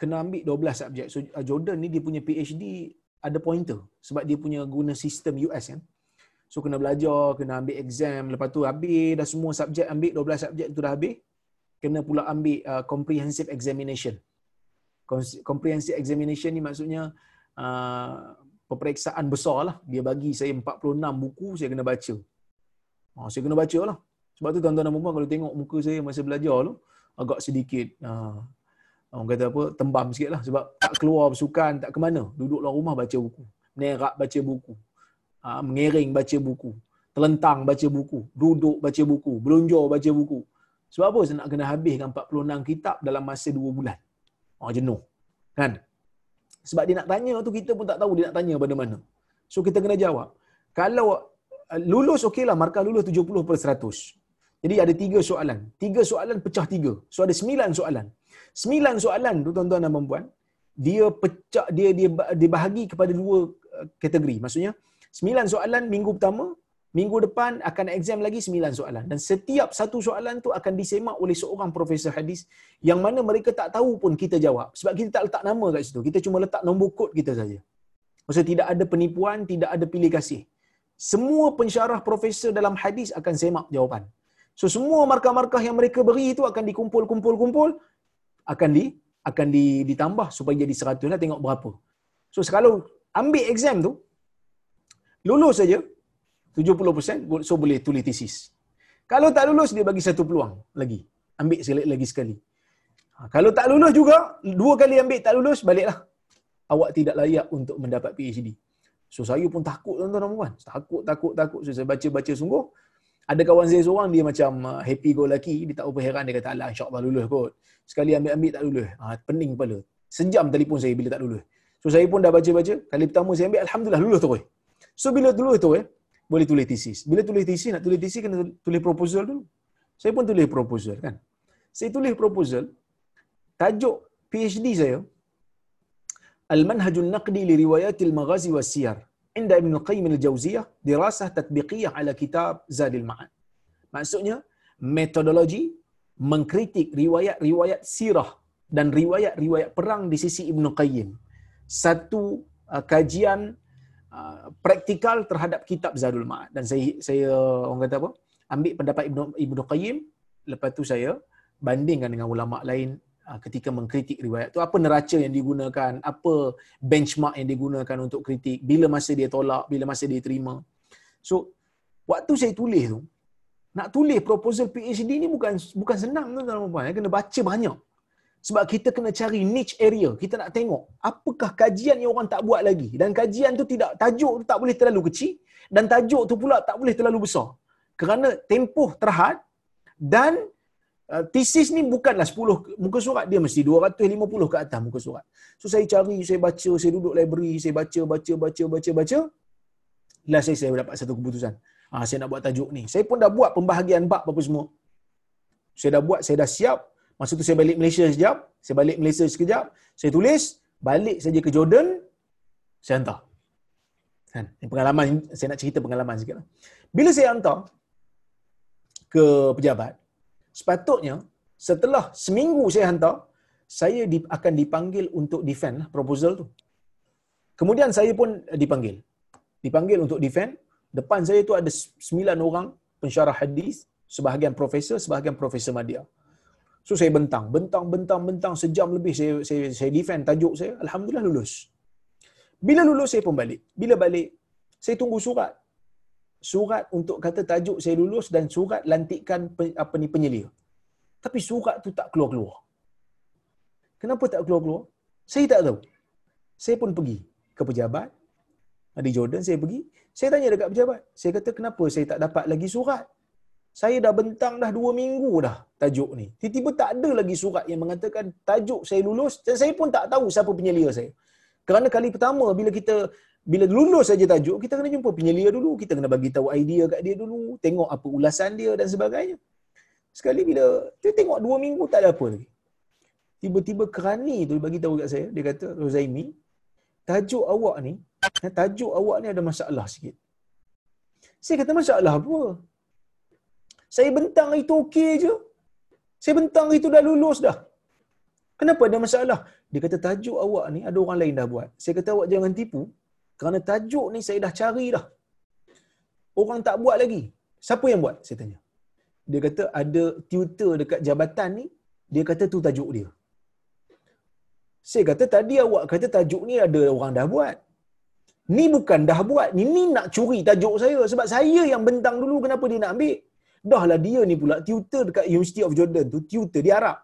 S1: kena ambil 12 subjek. So, Jordan ni dia punya PhD ada pointer sebab dia punya guna sistem US kan. So kena belajar, kena ambil exam, lepas tu habis dah semua subjek ambil 12 subjek tu dah habis. Kena pula ambil uh, comprehensive examination. Comprehensive examination ni maksudnya uh, peperiksaan besar lah. Dia bagi saya 46 buku, saya kena baca. Oh, saya kena baca lah. Sebab tu tuan-tuan dan puan kalau tengok muka saya masa belajar tu, agak sedikit uh, orang kata apa, tembam sikit lah. Sebab tak keluar bersukan, tak ke mana. Duduk dalam rumah baca buku. Nerak baca buku. Ha, mengering baca buku, terlentang baca buku, duduk baca buku, belunjur baca buku. Sebab apa saya nak kena habiskan 46 kitab dalam masa 2 bulan? Oh, jenuh. Kan? Sebab dia nak tanya tu kita pun tak tahu dia nak tanya pada mana. So kita kena jawab. Kalau uh, lulus okeylah markah lulus 70 per 100. Jadi ada tiga soalan. Tiga soalan pecah tiga. So ada sembilan soalan. Sembilan soalan tu tuan-tuan dan puan dia pecah dia dia dibahagi kepada dua uh, kategori. Maksudnya Sembilan soalan minggu pertama, minggu depan akan exam lagi sembilan soalan. Dan setiap satu soalan tu akan disemak oleh seorang profesor hadis yang mana mereka tak tahu pun kita jawab. Sebab kita tak letak nama kat situ. Kita cuma letak nombor kod kita saja. Maksudnya tidak ada penipuan, tidak ada pilih kasih. Semua pensyarah profesor dalam hadis akan semak jawapan. So semua markah-markah yang mereka beri itu akan dikumpul-kumpul-kumpul akan di akan di, ditambah supaya jadi 100 lah tengok berapa. So kalau ambil exam tu lulus saja 70% so boleh tulis tesis. Kalau tak lulus dia bagi satu peluang lagi. Ambil sekali lagi sekali. Ha, kalau tak lulus juga, dua kali ambil tak lulus, baliklah. Awak tidak layak untuk mendapat PhD. So saya pun takut tuan-tuan dan puan. Takut, takut, takut. So saya baca-baca sungguh. Ada kawan saya seorang dia macam uh, happy go lucky. Dia tak apa heran. Dia kata, Allah insyaAllah lulus kot. Sekali ambil-ambil tak lulus. Ha, pening kepala. Sejam telefon saya bila tak lulus. So saya pun dah baca-baca. Kali pertama saya ambil, Alhamdulillah lulus terus. So bila itu eh boleh tulis tesis. Bila tulis tesis nak tulis tesis kena tulis proposal dulu. Saya pun tulis proposal kan. Saya tulis proposal tajuk PhD saya Al-Manhajun Naqdi li Riwayatil Maghazi was Siyar inda Ibn Qayyim al-Jauziyah dirasah tatbiqiyah ala kitab Zadil Ma'ad. Maksudnya metodologi mengkritik riwayat-riwayat sirah dan riwayat-riwayat perang di sisi Ibn Qayyim. Satu uh, kajian praktikal terhadap kitab Zadul Ma'ad. Dan saya saya orang kata apa? ambil pendapat Ibn Ibn Qayyim. Lepas tu saya bandingkan dengan ulama lain uh, ketika mengkritik riwayat tu. Apa neraca yang digunakan? Apa benchmark yang digunakan untuk kritik? Bila masa dia tolak? Bila masa dia terima? So waktu saya tulis tu nak tulis proposal PhD ni bukan bukan senang tu tuan-tuan kena baca banyak sebab kita kena cari niche area kita nak tengok apakah kajian yang orang tak buat lagi dan kajian tu tidak tajuk tu tak boleh terlalu kecil dan tajuk tu pula tak boleh terlalu besar kerana tempoh terhad dan uh, tesis ni bukanlah 10 muka surat dia mesti 250 ke atas muka surat. So saya cari, saya baca, saya duduk library, saya baca, baca, baca, baca, baca. Last saya, saya dapat satu keputusan. Ah, saya nak buat tajuk ni. Saya pun dah buat pembahagian bab apa semua. Saya dah buat, saya dah siap. Masa tu saya balik Malaysia sekejap. Saya balik Malaysia sekejap. Saya tulis, balik saja ke Jordan, saya hantar. Kan? Pengalaman, saya nak cerita pengalaman sikit. Lah. Bila saya hantar, ke pejabat, sepatutnya setelah seminggu saya hantar, saya akan dipanggil untuk defend lah proposal tu. Kemudian saya pun dipanggil. Dipanggil untuk defend. Depan saya tu ada sembilan orang pensyarah hadis, sebahagian profesor, sebahagian profesor media. So saya bentang, bentang, bentang, bentang sejam lebih saya saya saya defend tajuk saya. Alhamdulillah lulus. Bila lulus saya pun balik. Bila balik, saya tunggu surat surat untuk kata tajuk saya lulus dan surat lantikan apa ni penyelia. Tapi surat tu tak keluar-keluar. Kenapa tak keluar-keluar? Saya tak tahu. Saya pun pergi ke pejabat di Jordan saya pergi. Saya tanya dekat pejabat. Saya kata kenapa saya tak dapat lagi surat? Saya dah bentang dah dua minggu dah tajuk ni. Tiba-tiba tak ada lagi surat yang mengatakan tajuk saya lulus dan saya pun tak tahu siapa penyelia saya. Kerana kali pertama bila kita bila lulus saja tajuk, kita kena jumpa penyelia dulu, kita kena bagi tahu idea kat dia dulu, tengok apa ulasan dia dan sebagainya. Sekali bila dia tengok dua minggu tak ada apa lagi. Tiba-tiba kerani tu bagi tahu kat saya, dia kata, Rozaimi, tajuk awak ni, eh, tajuk awak ni ada masalah sikit. Saya kata, masalah apa? Saya bentang itu okey je. Saya bentang itu dah lulus dah. Kenapa ada masalah? Dia kata, tajuk awak ni ada orang lain dah buat. Saya kata, awak jangan tipu. Kerana tajuk ni saya dah cari dah. Orang tak buat lagi. Siapa yang buat? Saya tanya. Dia kata ada tutor dekat jabatan ni, dia kata tu tajuk dia. Saya kata tadi awak kata tajuk ni ada orang dah buat. Ni bukan dah buat, ni, ni nak curi tajuk saya. Sebab saya yang bentang dulu kenapa dia nak ambil. Dahlah dia ni pula tutor dekat University of Jordan tu, tutor di Arab.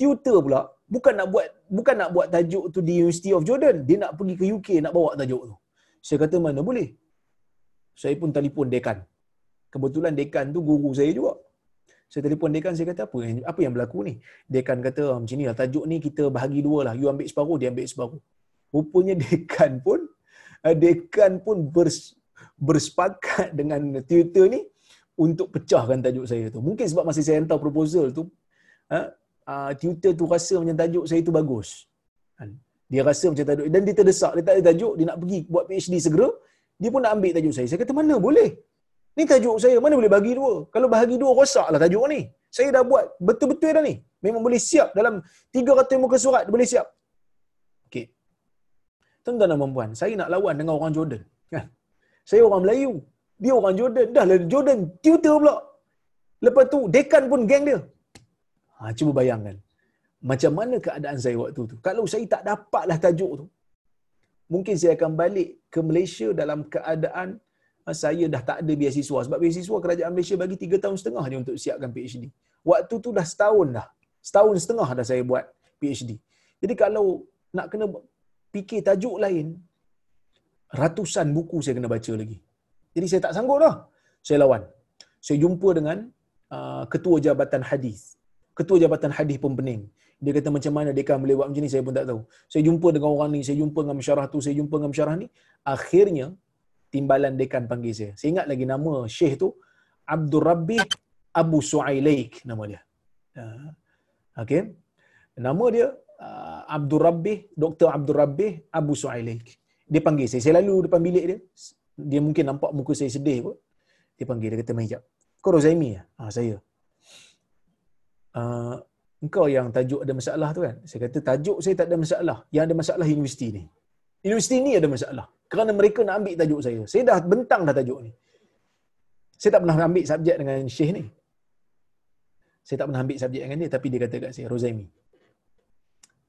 S1: Tutor pula bukan nak buat bukan nak buat tajuk tu di University of Jordan, dia nak pergi ke UK nak bawa tajuk tu. Saya kata mana boleh. Saya pun telefon dekan. Kebetulan dekan tu guru saya juga. Saya telefon dekan, saya kata apa yang, apa yang berlaku ni? Dekan kata ah, macam ni lah, tajuk ni kita bahagi dua lah. You ambil separuh, dia ambil separuh. Rupanya dekan pun, eh, dekan pun bers, bersepakat dengan tutor ni untuk pecahkan tajuk saya tu. Mungkin sebab masa saya hantar proposal tu, uh, tutor tu rasa macam tajuk saya tu bagus. Kan? Dia rasa macam tajuk dan dia terdesak, dia tak ada tajuk, dia nak pergi buat PhD segera, dia pun nak ambil tajuk saya. Saya kata mana boleh? Ni tajuk saya, mana boleh bagi dua? Kalau bagi dua rosaklah tajuk ni. Saya dah buat betul-betul dah ni. Memang boleh siap dalam 300 muka surat boleh siap. Okey. Tuan-tuan dan puan saya nak lawan dengan orang Jordan, kan? Saya orang Melayu, dia orang Jordan. Dah lah Jordan tutor pula. Lepas tu dekan pun geng dia. Ha, cuba bayangkan macam mana keadaan saya waktu tu. Kalau saya tak dapatlah tajuk tu, mungkin saya akan balik ke Malaysia dalam keadaan ah, saya dah tak ada beasiswa. Sebab beasiswa kerajaan Malaysia bagi tiga tahun setengah je untuk siapkan PhD. Waktu tu dah setahun dah. Setahun setengah dah saya buat PhD. Jadi kalau nak kena fikir tajuk lain, ratusan buku saya kena baca lagi. Jadi saya tak sanggup dah. Saya lawan. Saya jumpa dengan uh, ketua jabatan hadis. Ketua jabatan hadis pembening dia kata macam mana dia boleh buat macam ni saya pun tak tahu saya jumpa dengan orang ni saya jumpa dengan masyarah tu saya jumpa dengan masyarah ni akhirnya timbalan dekan panggil saya saya ingat lagi nama syekh tu Abdul Rabbi Abu Suailaik nama dia. Uh, okay. Nama dia uh, Abdul Rabbih, Dr. Abdul Rabbih Abu Suailaik. Dia panggil saya. Saya lalu depan bilik dia. Dia mungkin nampak muka saya sedih pun. Dia panggil, dia kata, Mahijab. Kau Rozaimi ya? Ha, saya. Uh, engkau yang tajuk ada masalah tu kan? Saya kata, tajuk saya tak ada masalah. Yang ada masalah universiti ni. Universiti ni ada masalah. Kerana mereka nak ambil tajuk saya. Saya dah bentang dah tajuk ni. Saya tak pernah ambil subjek dengan Syekh ni. Saya tak pernah ambil subjek dengan dia. Tapi dia kata kat saya, Rozaimi.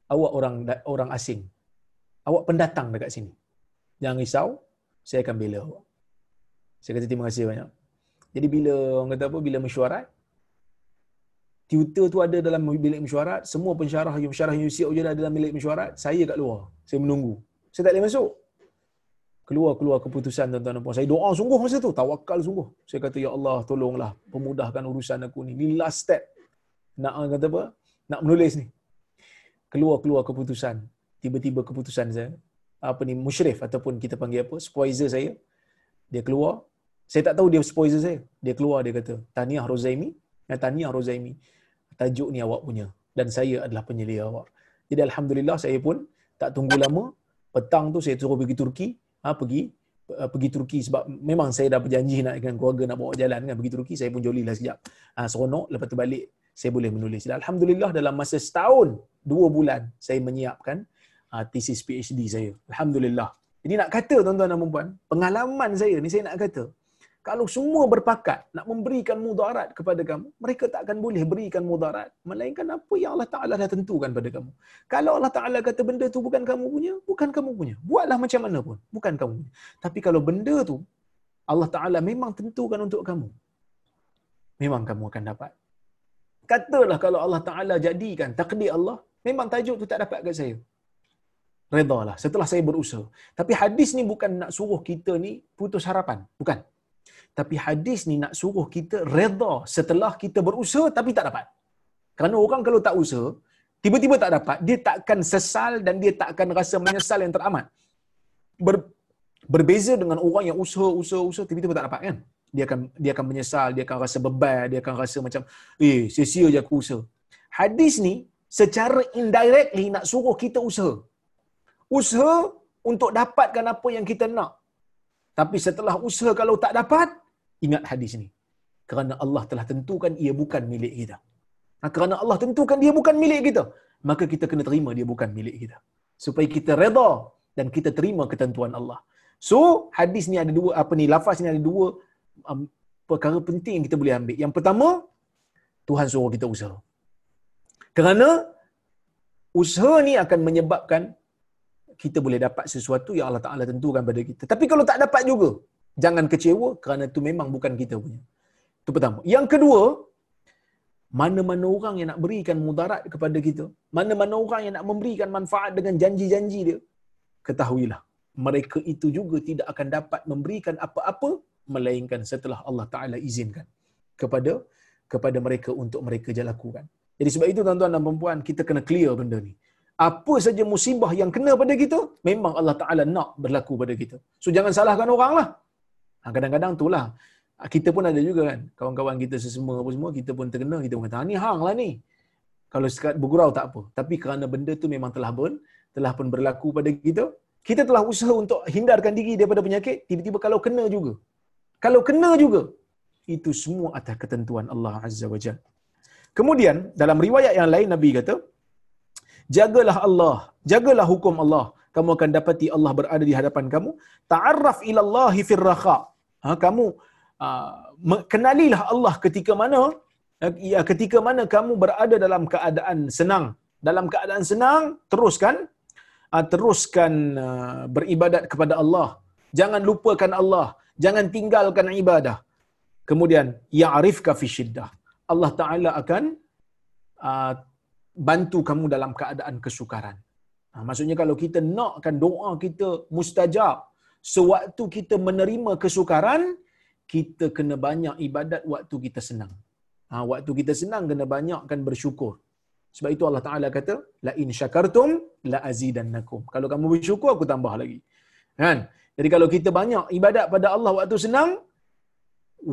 S1: Awak orang orang asing. Awak pendatang dekat sini. Jangan risau. Saya akan bela awak. Saya kata terima kasih banyak. Jadi bila orang kata apa, bila mesyuarat, tutor tu ada dalam bilik mesyuarat, semua pensyarah yang pensyarah universiti je ada dalam bilik mesyuarat, saya kat luar. Saya menunggu. Saya tak boleh masuk. Keluar-keluar keputusan tuan-tuan dan puan. Saya doa sungguh masa tu, tawakal sungguh. Saya kata ya Allah, tolonglah pemudahkan urusan aku ni. Ni last step. Nak kata apa? Nak menulis ni. Keluar-keluar keputusan. Tiba-tiba keputusan saya apa ni musyrif ataupun kita panggil apa? Supervisor saya. Dia keluar. Saya tak tahu dia supervisor saya. Dia keluar dia kata, "Tahniah Rozaimi." Ya, tahniah Rozaimi. Tajuk ni awak punya dan saya adalah penyelia awak. Jadi alhamdulillah saya pun tak tunggu lama petang tu saya suruh pergi Turki ha, pergi uh, pergi Turki sebab memang saya dah berjanji nak dengan keluarga nak bawa jalan kan pergi Turki saya pun joli lah sekejap ha, seronok lepas tu balik saya boleh menulis Alhamdulillah dalam masa setahun dua bulan saya menyiapkan uh, thesis PhD saya Alhamdulillah jadi nak kata tuan-tuan dan puan pengalaman saya ni saya nak kata kalau semua berpakat nak memberikan mudarat kepada kamu, mereka tak akan boleh berikan mudarat. Melainkan apa yang Allah Ta'ala dah tentukan pada kamu. Kalau Allah Ta'ala kata benda tu bukan kamu punya, bukan kamu punya. Buatlah macam mana pun, bukan kamu punya. Tapi kalau benda tu, Allah Ta'ala memang tentukan untuk kamu. Memang kamu akan dapat. Katalah kalau Allah Ta'ala jadikan takdir Allah, memang tajuk tu tak dapat kat saya. Reda lah. Setelah saya berusaha. Tapi hadis ni bukan nak suruh kita ni putus harapan. Bukan. Tapi hadis ni nak suruh kita reda setelah kita berusaha tapi tak dapat. Kerana orang kalau tak usaha, tiba-tiba tak dapat, dia takkan sesal dan dia takkan rasa menyesal yang teramat. Ber, berbeza dengan orang yang usaha, usaha, usaha, tiba-tiba tak dapat kan? Dia akan dia akan menyesal, dia akan rasa beban, dia akan rasa macam, eh, sia-sia je aku usaha. Hadis ni secara indirectly nak suruh kita usaha. Usaha untuk dapatkan apa yang kita nak. Tapi setelah usaha kalau tak dapat, ingat hadis ini. Kerana Allah telah tentukan ia bukan milik kita. Nah, kerana Allah tentukan dia bukan milik kita, maka kita kena terima dia bukan milik kita. Supaya kita reda dan kita terima ketentuan Allah. So, hadis ni ada dua, apa ni, lafaz ni ada dua um, perkara penting yang kita boleh ambil. Yang pertama, Tuhan suruh kita usaha. Kerana usaha ni akan menyebabkan kita boleh dapat sesuatu yang Allah Ta'ala tentukan pada kita. Tapi kalau tak dapat juga, jangan kecewa kerana itu memang bukan kita punya. Itu pertama. Yang kedua, mana-mana orang yang nak berikan mudarat kepada kita, mana-mana orang yang nak memberikan manfaat dengan janji-janji dia, ketahuilah, mereka itu juga tidak akan dapat memberikan apa-apa melainkan setelah Allah Ta'ala izinkan kepada kepada mereka untuk mereka lakukan. Jadi sebab itu tuan-tuan dan perempuan, kita kena clear benda ni apa saja musibah yang kena pada kita, memang Allah Ta'ala nak berlaku pada kita. So jangan salahkan orang lah. Ha, kadang-kadang tu lah. Kita pun ada juga kan, kawan-kawan kita sesemua apa semua, kita pun terkena, kita pun kata, ah, ni hang lah ni. Kalau sekat bergurau tak apa. Tapi kerana benda tu memang telah pun, telah pun berlaku pada kita, kita telah usaha untuk hindarkan diri daripada penyakit, tiba-tiba kalau kena juga. Kalau kena juga, itu semua atas ketentuan Allah Azza wa Jal. Kemudian, dalam riwayat yang lain, Nabi kata, jagalah Allah, jagalah hukum Allah. Kamu akan dapati Allah berada di hadapan kamu. Ta'arraf ila Allahi fir raha. Ha, kamu uh, kenalilah Allah ketika mana ya, ketika mana kamu berada dalam keadaan senang. Dalam keadaan senang, teruskan uh, teruskan uh, beribadat kepada Allah. Jangan lupakan Allah. Jangan tinggalkan ibadah. Kemudian, ya'rifka fi syiddah. Allah Ta'ala akan uh, bantu kamu dalam keadaan kesukaran. Ha, maksudnya kalau kita nakkan doa kita mustajab, sewaktu kita menerima kesukaran, kita kena banyak ibadat waktu kita senang. Ha, waktu kita senang kena banyakkan bersyukur. Sebab itu Allah Taala kata, la in syakartum la azidannakum. Kalau kamu bersyukur aku tambah lagi. Kan? Jadi kalau kita banyak ibadat pada Allah waktu senang,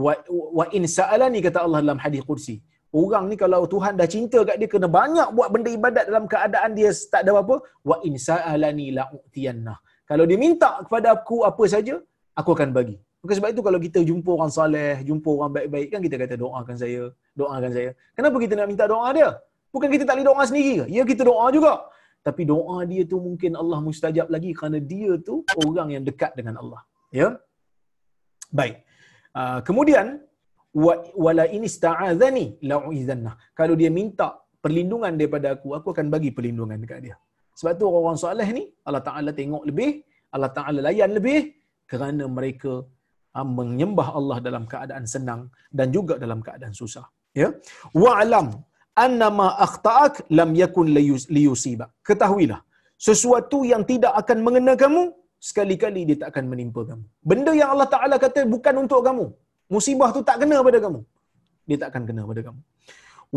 S1: wa, wa in sa'alani kata Allah dalam hadis qudsi orang ni kalau Tuhan dah cinta kat dia kena banyak buat benda ibadat dalam keadaan dia tak ada apa wa in sa'alani la utiyanna kalau dia minta kepada aku apa saja aku akan bagi Maka sebab itu kalau kita jumpa orang soleh, jumpa orang baik-baik kan kita kata doakan saya, doakan saya. Kenapa kita nak minta doa dia? Bukan kita tak boleh doa sendiri ke? Ya kita doa juga. Tapi doa dia tu mungkin Allah mustajab lagi kerana dia tu orang yang dekat dengan Allah. Ya. Baik. Uh, kemudian wala ini sta'adzani la'uizanna. Kalau dia minta perlindungan daripada aku, aku akan bagi perlindungan dekat dia. Sebab tu orang-orang soleh ni Allah Taala tengok lebih, Allah Taala layan lebih kerana mereka uh, menyembah Allah dalam keadaan senang dan juga dalam keadaan susah. Ya. Wa'lam annama akhta'ak lam yakun liyusiba. Ketahuilah, sesuatu yang tidak akan mengena kamu, sekali-kali dia tak akan menimpa kamu. Benda yang Allah Ta'ala kata bukan untuk kamu. Musibah tu tak kena pada kamu. Dia tak akan kena pada kamu.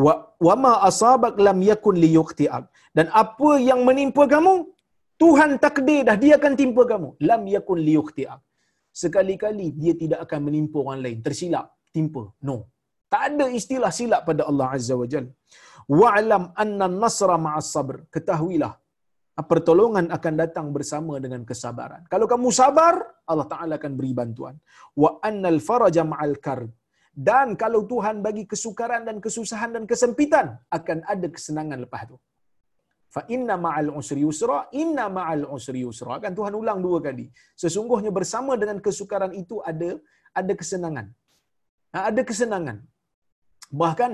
S1: Wa, wa ma asabak lam yakun liyuqti'ak. Dan apa yang menimpa kamu, Tuhan takdir dah dia akan timpa kamu. Lam yakun liyuqti'ak. Sekali-kali dia tidak akan menimpa orang lain. Tersilap, timpa. No. Tak ada istilah silap pada Allah Azza wa Jal. Wa'alam anna nasra ma'as sabr. Ketahuilah, pertolongan akan datang bersama dengan kesabaran. Kalau kamu sabar, Allah Ta'ala akan beri bantuan. Wa annal faraja ma'al karb. Dan kalau Tuhan bagi kesukaran dan kesusahan dan kesempitan, akan ada kesenangan lepas itu. Fa inna ma'al usri yusra, inna ma'al usri yusra. Kan Tuhan ulang dua kali. Sesungguhnya bersama dengan kesukaran itu ada ada kesenangan. Ha, ada kesenangan. Bahkan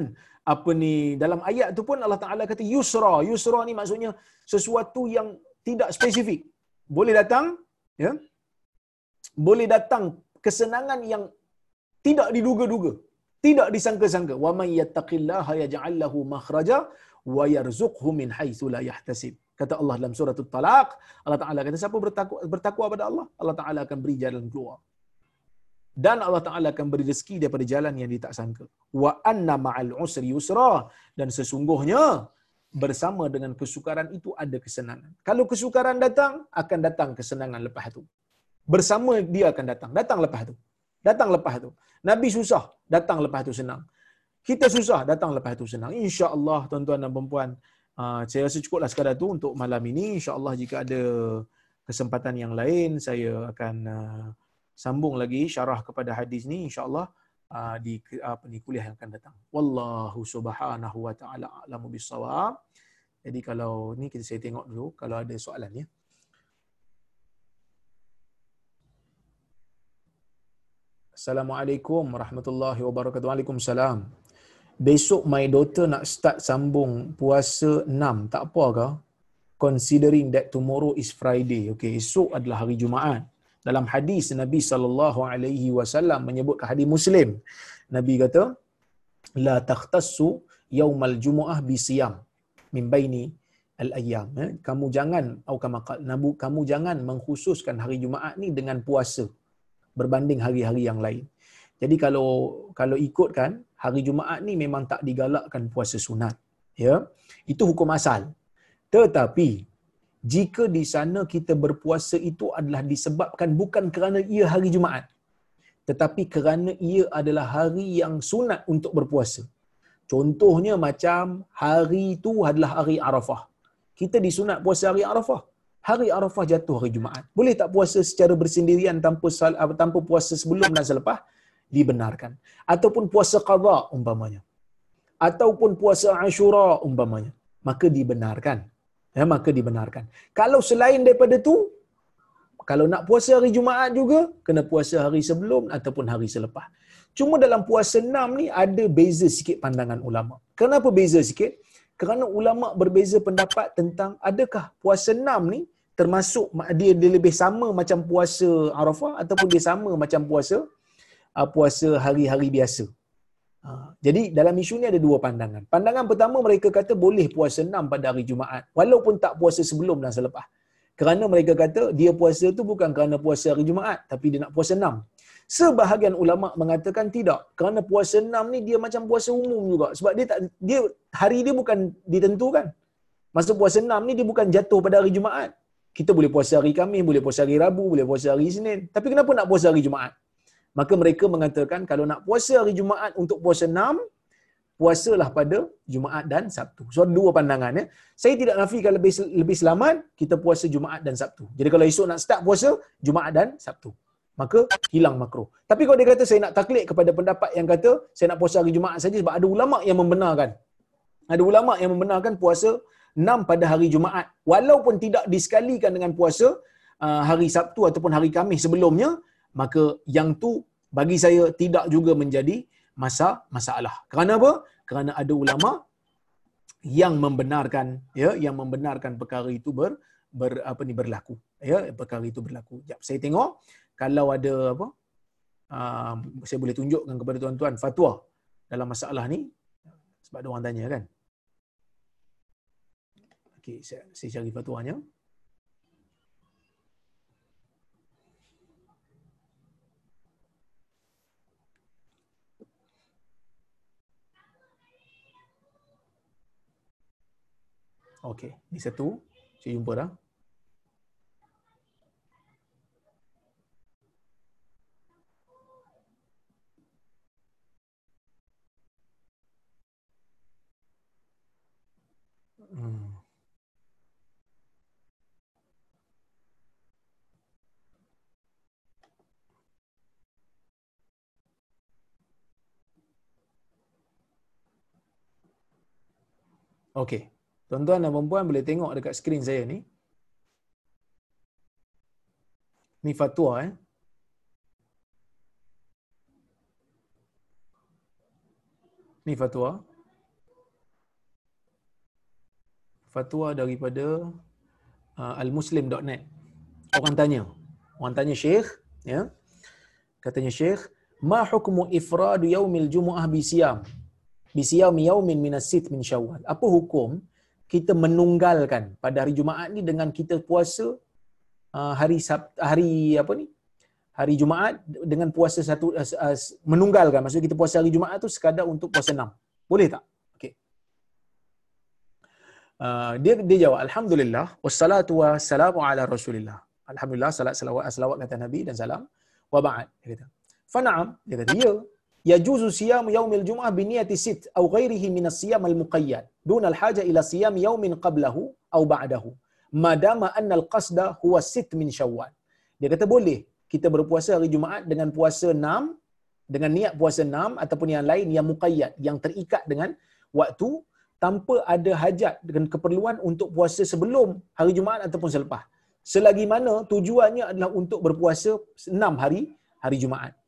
S1: apa ni dalam ayat tu pun Allah Taala kata yusra. Yusra ni maksudnya sesuatu yang tidak spesifik. Boleh datang ya. Boleh datang kesenangan yang tidak diduga-duga. Tidak disangka-sangka. Wa may yattaqillaha yaj'al lahu makhraja wa yarzuqhu min haitsu la yahtasib. Kata Allah dalam surah At-Talaq, Allah Taala kata siapa bertakwa bertakwa pada Allah, Allah Taala akan beri jalan keluar dan Allah Taala akan beri rezeki daripada jalan yang dia tak sangka. Wa anna ma'al usri yusra dan sesungguhnya bersama dengan kesukaran itu ada kesenangan. Kalau kesukaran datang, akan datang kesenangan lepas itu. Bersama dia akan datang. Datang lepas itu. Datang lepas itu. Nabi susah, datang lepas itu senang. Kita susah, datang lepas itu senang. Insya-Allah tuan-tuan dan puan-puan, uh, saya rasa cukuplah sekadar itu untuk malam ini. Insya-Allah jika ada kesempatan yang lain, saya akan uh, sambung lagi syarah kepada hadis ni insyaallah uh, di apa ni kuliah yang akan datang. Wallahu subhanahu wa taala alamu bisawab. Jadi kalau ni kita saya tengok dulu kalau ada soalan ya. Assalamualaikum warahmatullahi wabarakatuh. Waalaikumsalam. Besok my daughter nak start sambung puasa 6. Tak apa ke? Considering that tomorrow is Friday. Okay, esok adalah hari Jumaat dalam hadis Nabi sallallahu alaihi wasallam menyebut ke hadis Muslim. Nabi kata la takhtassu yaumal jumuah bi siyam min baini al ayyam. Eh? Kamu jangan nabu kamu jangan mengkhususkan hari Jumaat ni dengan puasa berbanding hari-hari yang lain. Jadi kalau kalau ikutkan hari Jumaat ni memang tak digalakkan puasa sunat. Ya. Itu hukum asal. Tetapi jika di sana kita berpuasa itu adalah disebabkan bukan kerana ia hari Jumaat tetapi kerana ia adalah hari yang sunat untuk berpuasa. Contohnya macam hari itu adalah hari Arafah. Kita disunat puasa hari Arafah. Hari Arafah jatuh hari Jumaat. Boleh tak puasa secara bersendirian tanpa sal, tanpa puasa sebelum dan selepas? Dibenarkan. Ataupun puasa qadha umpamanya. Ataupun puasa Ashura umpamanya. Maka dibenarkan ya, maka dibenarkan. Kalau selain daripada tu, kalau nak puasa hari Jumaat juga, kena puasa hari sebelum ataupun hari selepas. Cuma dalam puasa enam ni ada beza sikit pandangan ulama. Kenapa beza sikit? Kerana ulama berbeza pendapat tentang adakah puasa enam ni termasuk dia, dia lebih sama macam puasa Arafah ataupun dia sama macam puasa uh, puasa hari-hari biasa. Ha, jadi dalam isu ni ada dua pandangan. Pandangan pertama mereka kata boleh puasa enam pada hari Jumaat walaupun tak puasa sebelum dan selepas. Kerana mereka kata dia puasa tu bukan kerana puasa hari Jumaat tapi dia nak puasa enam. Sebahagian ulama mengatakan tidak kerana puasa enam ni dia macam puasa umum juga sebab dia tak dia hari dia bukan ditentukan. Masa puasa enam ni dia bukan jatuh pada hari Jumaat. Kita boleh puasa hari Khamis, boleh puasa hari Rabu, boleh puasa hari Isnin. Tapi kenapa nak puasa hari Jumaat? Maka mereka mengatakan kalau nak puasa hari Jumaat untuk puasa enam, puasalah pada Jumaat dan Sabtu. So dua pandangan ya. Saya tidak nafikan lebih lebih selamat kita puasa Jumaat dan Sabtu. Jadi kalau esok nak start puasa Jumaat dan Sabtu. Maka hilang makruh. Tapi kalau dia kata saya nak taklid kepada pendapat yang kata saya nak puasa hari Jumaat saja sebab ada ulama yang membenarkan. Ada ulama yang membenarkan puasa enam pada hari Jumaat walaupun tidak disekalikan dengan puasa uh, hari Sabtu ataupun hari Khamis sebelumnya, maka yang tu bagi saya tidak juga menjadi masa masalah. Kerana apa? Kerana ada ulama yang membenarkan ya yang membenarkan perkara itu ber, ber apa ni berlaku ya perkara itu berlaku. Jap saya tengok kalau ada apa uh, saya boleh tunjukkan kepada tuan-tuan fatwa dalam masalah ni sebab ada orang tanya kan. Okey saya saya cari fatwanya. Okey, ni satu. Saya jumpa dah. Hmm. Okey. Tuan-tuan dan puan boleh tengok dekat skrin saya ni. Ni fatwa eh. Ni fatwa. Fatwa daripada uh, almuslim.net. Orang tanya. Orang tanya Syekh, ya. Katanya Syekh, "Ma hukmu ifradu yaumil jumu'ah bi siyam?" Bi siyam yaumin min as-sit min Syawal. Apa hukum kita menunggalkan pada hari Jumaat ni dengan kita puasa uh, hari Sab hari apa ni? Hari Jumaat dengan puasa satu uh, uh, menunggalkan maksud kita puasa hari Jumaat tu sekadar untuk puasa enam. Boleh tak? Okey. Uh, dia dia jawab alhamdulillah wassalatu wassalamu ala rasulillah. Alhamdulillah salat selawat selawat kata Nabi dan salam wa ba'd dia kata. Fa na'am dia kata ya yajuzu siyam yaumil jum'ah bi niyati sit aw ghairihi min as-siyam al-muqayyad. Dun al-haja ila siyam yaumin qablahu aw ba'dahu. Madama anna al-qasda huwa sit min syawal. Dia kata boleh kita berpuasa hari jumaat dengan puasa 6 dengan niat puasa 6 ataupun yang lain yang muqayyad yang terikat dengan waktu tanpa ada hajat dengan keperluan untuk puasa sebelum hari jumaat ataupun selepas. Selagi mana tujuannya adalah untuk berpuasa 6 hari hari jumaat.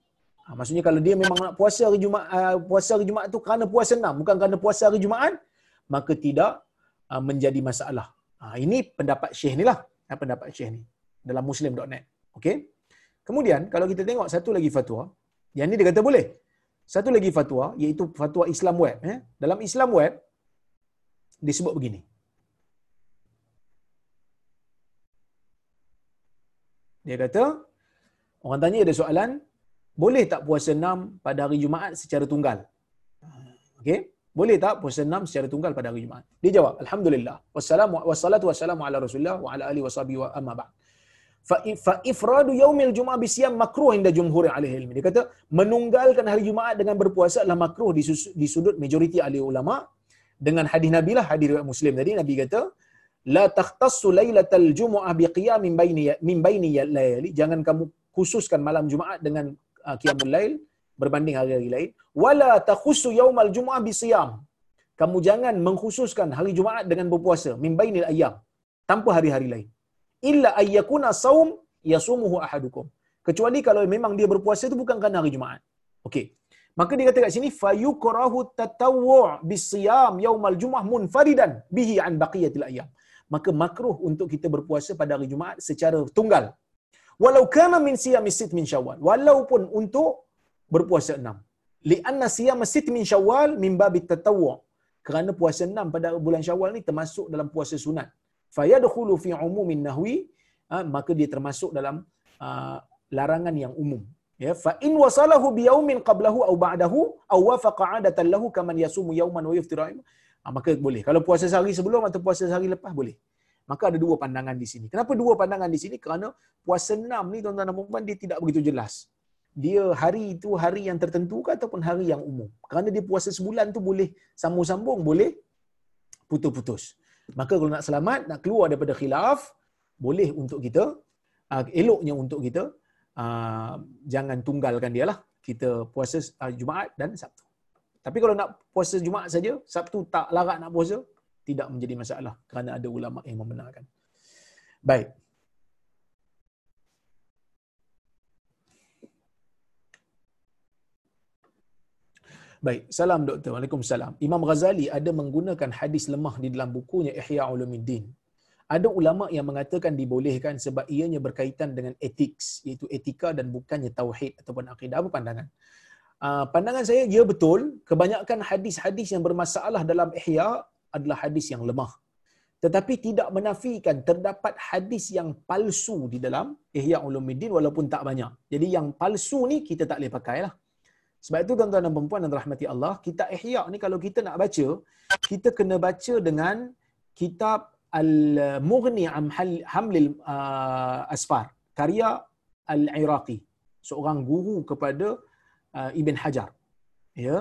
S1: Ha, maksudnya kalau dia memang nak puasa hari Jumaat, uh, puasa hari Jumaat tu kerana puasa enam, bukan kerana puasa hari Jumaat, maka tidak uh, menjadi masalah. Ha, ini pendapat Syekh ni lah. Ha, pendapat Syekh ni. Dalam muslim.net. Okay. Kemudian, kalau kita tengok satu lagi fatwa, yang ni dia kata boleh. Satu lagi fatwa, iaitu fatwa Islam Web. Eh. Dalam Islam Web, disebut begini. Dia kata, orang tanya ada soalan, boleh tak puasa enam pada hari Jumaat secara tunggal? Okey, boleh tak puasa enam secara tunggal pada hari Jumaat? Dia jawab, Alhamdulillah. Wassalamu wassalatu wassalamu ala Rasulillah wa ala alihi washabihi wa amma ba'd. Fa ifradu yaumil Jumaat bi siyam makruh inda jumhur ahli ilmi. Dia kata menunggalkan hari Jumaat dengan berpuasa adalah makruh di, di sudut majoriti ahli ulama dengan hadis Nabi lah hadis riwayat Muslim tadi Nabi kata la takhtassu lailatal jumu'ah bi qiyamin baini min baini layali jangan kamu khususkan malam Jumaat dengan uh, qiyamul lail berbanding hari-hari lain. Wala takhussu yaumal jumu'ah bisiyam. Kamu jangan mengkhususkan hari Jumaat dengan berpuasa min bainil ayyam tanpa hari-hari lain. Illa ayyakuna saum yasumuhu ahadukum. Kecuali kalau memang dia berpuasa itu bukan kerana hari Jumaat. Okey. Maka dia kata kat sini fayukrahu tatawwu' bisiyam yaumal jumu'ah munfaridan bihi an baqiyatil ayyam. Maka makruh untuk kita berpuasa pada hari Jumaat secara tunggal walau kana min siyam sit min syawal. Walaupun untuk berpuasa enam. Lianna siyam sit min syawal min bab tatawwu kerana puasa enam pada bulan syawal ni termasuk dalam puasa sunat. Fayadkhulu fi umumin nahwi ha, maka dia termasuk dalam uh, larangan yang umum. Ya fa in wasalahu bi yaumin qablahu aw ba'dahu aw wafaqa 'adatan lahu kaman yasumu yawman wa yuftiru ha, maka boleh. Kalau puasa sehari sebelum atau puasa sehari lepas boleh Maka ada dua pandangan di sini. Kenapa dua pandangan di sini? Kerana puasa enam ni tuan-tuan dan puan dia tidak begitu jelas. dia hari itu hari yang tertentu ke ataupun hari yang umum. Kerana dia puasa sebulan tu boleh sambung-sambung, boleh putus-putus. Maka kalau nak selamat, nak keluar daripada khilaf, boleh untuk kita, uh, eloknya untuk kita, uh, jangan tunggalkan dia lah. Kita puasa uh, Jumaat dan Sabtu. Tapi kalau nak puasa Jumaat saja, Sabtu tak larat nak puasa, tidak menjadi masalah kerana ada ulama yang membenarkan. Baik. Baik, salam doktor. Waalaikumsalam. Imam Ghazali ada menggunakan hadis lemah di dalam bukunya Ihya Ulumuddin. Ada ulama yang mengatakan dibolehkan sebab ianya berkaitan dengan etik, iaitu etika dan bukannya tauhid ataupun akidah. Apa pandangan? Uh, pandangan saya, ya betul. Kebanyakan hadis-hadis yang bermasalah dalam Ihya adalah hadis yang lemah. Tetapi tidak menafikan terdapat hadis yang palsu di dalam Ihya Ulumuddin walaupun tak banyak. Jadi yang palsu ni kita tak boleh pakai lah. Sebab itu tuan-tuan dan perempuan yang rahmati Allah, kita ihya ni kalau kita nak baca, kita kena baca dengan kitab Al-Mughni am Hamlil uh, Asfar, karya Al-Iraqi, seorang guru kepada uh, Ibn Hajar. Ya,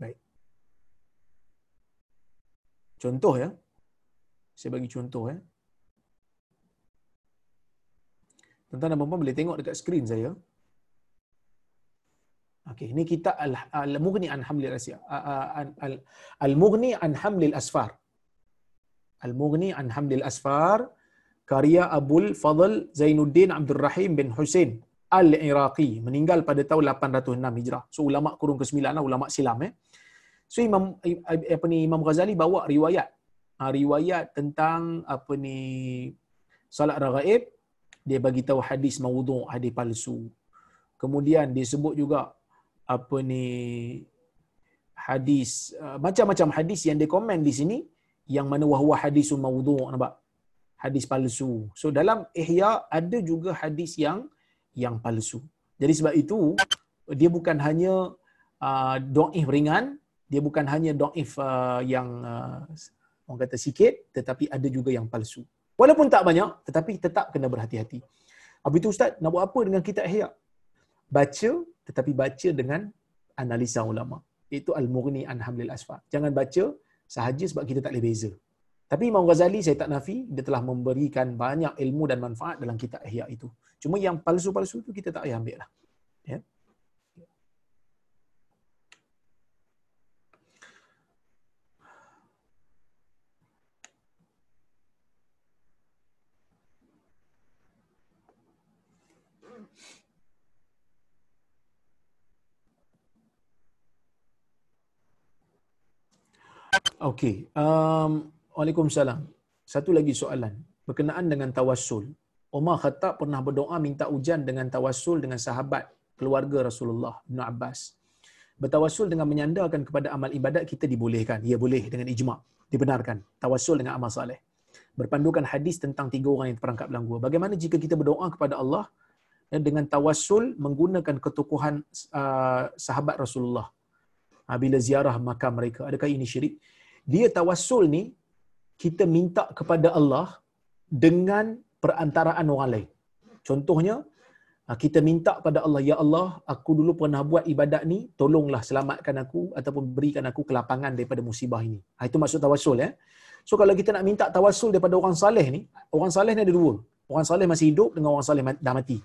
S1: baik. Contoh ya. Saya bagi contoh ya. Tuan-tuan dan perempuan boleh tengok dekat skrin saya. Okey, ini kita Al-Mughni an Hamlil Asya. Al-Mughni an Hamlil Asfar. Al-Mughni an Hamlil Asfar karya Abul Fadl Zainuddin Abdul Rahim bin Husain Al-Iraqi meninggal pada tahun 806 Hijrah. So ulama kurun ke-9 lah, ulama silam eh. So Imam apa ni Imam Ghazali bawa riwayat. Ha, riwayat tentang apa ni salat raghaib dia bagi tahu hadis maudhu' hadis palsu. Kemudian disebut juga apa ni hadis uh, macam-macam hadis yang dia komen di sini yang mana wahwa hadisun maudhu' nampak hadis palsu so dalam ihya ada juga hadis yang yang palsu jadi sebab itu dia bukan hanya uh, dhaif ringan dia bukan hanya dhaif uh, yang uh, orang kata sikit tetapi ada juga yang palsu walaupun tak banyak tetapi tetap kena berhati-hati Apa itu ustaz nak buat apa dengan kitab ihya baca tetapi baca dengan analisa ulama. Itu Al-Mughni an Hamlil Asfar. Jangan baca sahaja sebab kita tak boleh beza. Tapi Imam Ghazali saya tak nafi dia telah memberikan banyak ilmu dan manfaat dalam kitab Ihya itu. Cuma yang palsu-palsu itu kita tak payah ambil lah. Ya. Okey. Um, Waalaikumsalam. Satu lagi soalan. Berkenaan dengan tawassul. Umar Khattab pernah berdoa minta hujan dengan tawassul dengan sahabat keluarga Rasulullah bin Abbas. Bertawassul dengan menyandarkan kepada amal ibadat kita dibolehkan. Ya boleh dengan ijma' dibenarkan. Tawassul dengan amal saleh. Berpandukan hadis tentang tiga orang yang terperangkap dalam gua. Bagaimana jika kita berdoa kepada Allah dengan tawassul menggunakan ketukuhan uh, sahabat Rasulullah Ha, bila ziarah makam mereka. Adakah ini syirik? Dia tawassul ni, kita minta kepada Allah dengan perantaraan orang lain. Contohnya, ha, kita minta pada Allah, Ya Allah, aku dulu pernah buat ibadat ni, tolonglah selamatkan aku ataupun berikan aku kelapangan daripada musibah ini. Ha, itu maksud tawassul. Ya? So kalau kita nak minta tawassul daripada orang saleh ni, orang saleh ni ada dua. Orang saleh masih hidup dengan orang saleh dah mati.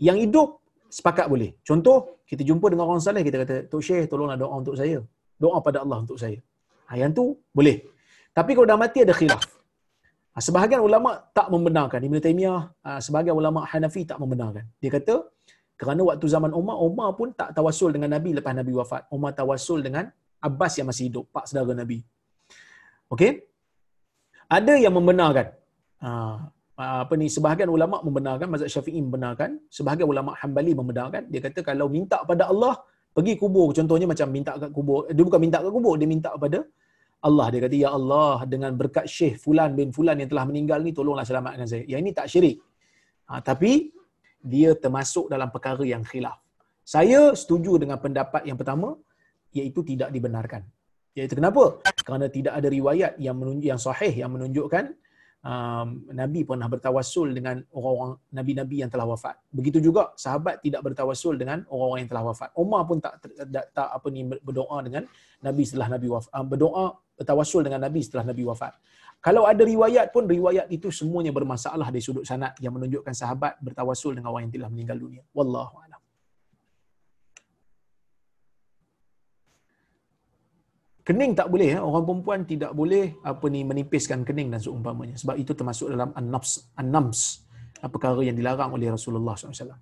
S1: Yang hidup sepakat boleh. Contoh, kita jumpa dengan orang saleh, kita kata, Tok Syekh, tolonglah doa untuk saya. Doa pada Allah untuk saya. Ha, yang tu, boleh. Tapi kalau dah mati, ada khilaf. Ha, sebahagian ulama tak membenarkan. Ibn Taymiyah, ha, sebahagian ulama Hanafi tak membenarkan. Dia kata, kerana waktu zaman Umar, Umar pun tak tawasul dengan Nabi lepas Nabi wafat. Umar tawasul dengan Abbas yang masih hidup, pak saudara Nabi. Okey? Ada yang membenarkan. Ha, Ah, apa ni sebahagian ulama membenarkan mazhab Syafi'i membenarkan sebahagian ulama Hambali membenarkan dia kata kalau minta pada Allah pergi kubur contohnya macam minta kat kubur dia bukan minta kat kubur dia minta kepada Allah. Dia kata ya Allah dengan berkat Syekh fulan bin fulan yang telah meninggal ni tolonglah selamatkan saya. Yang ini tak syirik. Ha, tapi dia termasuk dalam perkara yang khilaf. Saya setuju dengan pendapat yang pertama iaitu tidak dibenarkan. Iaitu kenapa? Kerana tidak ada riwayat yang menunjuk yang sahih yang menunjukkan um, Nabi pernah bertawasul dengan orang-orang Nabi-Nabi yang telah wafat. Begitu juga sahabat tidak bertawasul dengan orang-orang yang telah wafat. Umar pun tak, tak, tak apa ni berdoa dengan Nabi setelah Nabi wafat. Berdoa bertawasul dengan Nabi setelah Nabi wafat. Kalau ada riwayat pun riwayat itu semuanya bermasalah dari sudut sanad yang menunjukkan sahabat bertawasul dengan orang yang telah meninggal dunia. Wallahu kening tak boleh eh? orang perempuan tidak boleh apa ni menipiskan kening dan seumpamanya sebab itu termasuk dalam an-nafs an-nams perkara yang dilarang oleh Rasulullah SAW.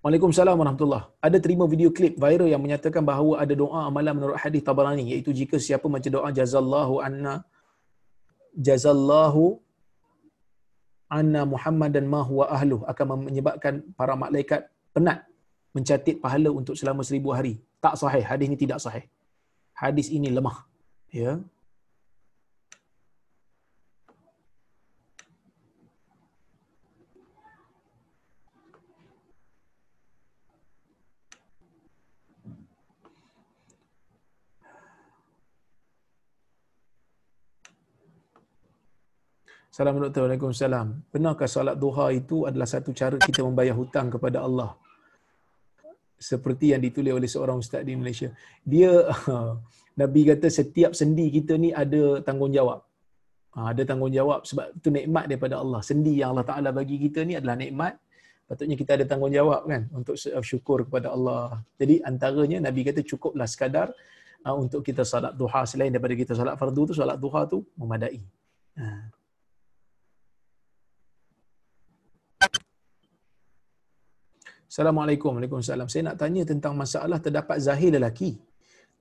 S1: Waalaikumsalam warahmatullahi Ada terima video klip viral yang menyatakan bahawa ada doa amalan menurut hadis Tabarani iaitu jika siapa baca doa jazallahu anna jazallahu anna Muhammad dan ma huwa ahlu akan menyebabkan para malaikat penat mencatat pahala untuk selama seribu hari. Tak sahih. Hadis ini tidak sahih. Hadis ini lemah. Ya. Assalamualaikum Waalaikumsalam. Benarkah salat duha itu adalah satu cara kita membayar hutang kepada Allah? Seperti yang ditulis oleh seorang ustaz di Malaysia. Dia Nabi kata setiap sendi kita ni ada tanggungjawab. Ha, ada tanggungjawab sebab itu nikmat daripada Allah. Sendi yang Allah Taala bagi kita ni adalah nikmat. Patutnya kita ada tanggungjawab kan untuk syukur kepada Allah. Jadi antaranya Nabi kata cukuplah sekadar uh, untuk kita salat duha selain daripada kita salat fardu tu salat duha tu memadai. Ha. Assalamualaikum. Waalaikumsalam. Saya nak tanya tentang masalah terdapat zahir lelaki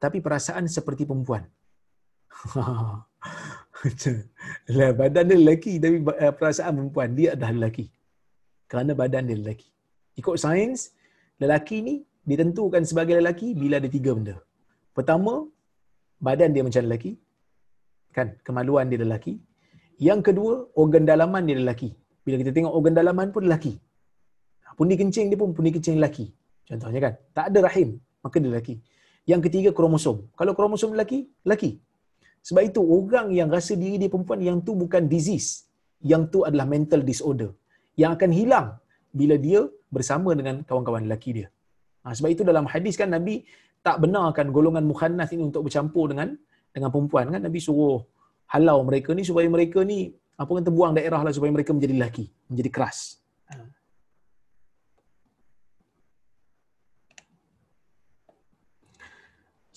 S1: tapi perasaan seperti perempuan. lah badan dia lelaki tapi eh, perasaan perempuan dia adalah lelaki. Kerana badan dia lelaki. Ikut sains, lelaki ni ditentukan sebagai lelaki bila ada tiga benda. Pertama, badan dia macam lelaki. Kan, kemaluan dia lelaki. Yang kedua, organ dalaman dia lelaki. Bila kita tengok organ dalaman pun lelaki pundi kencing dia pun pundi kencing lelaki. Contohnya kan, tak ada rahim, maka dia lelaki. Yang ketiga kromosom. Kalau kromosom lelaki, lelaki. Sebab itu orang yang rasa diri dia perempuan yang tu bukan disease. Yang tu adalah mental disorder. Yang akan hilang bila dia bersama dengan kawan-kawan lelaki dia. Ha, sebab itu dalam hadis kan Nabi tak benarkan golongan mukhannas ini untuk bercampur dengan dengan perempuan kan Nabi suruh halau mereka ni supaya mereka ni apa kata buang daerah lah supaya mereka menjadi lelaki, menjadi keras.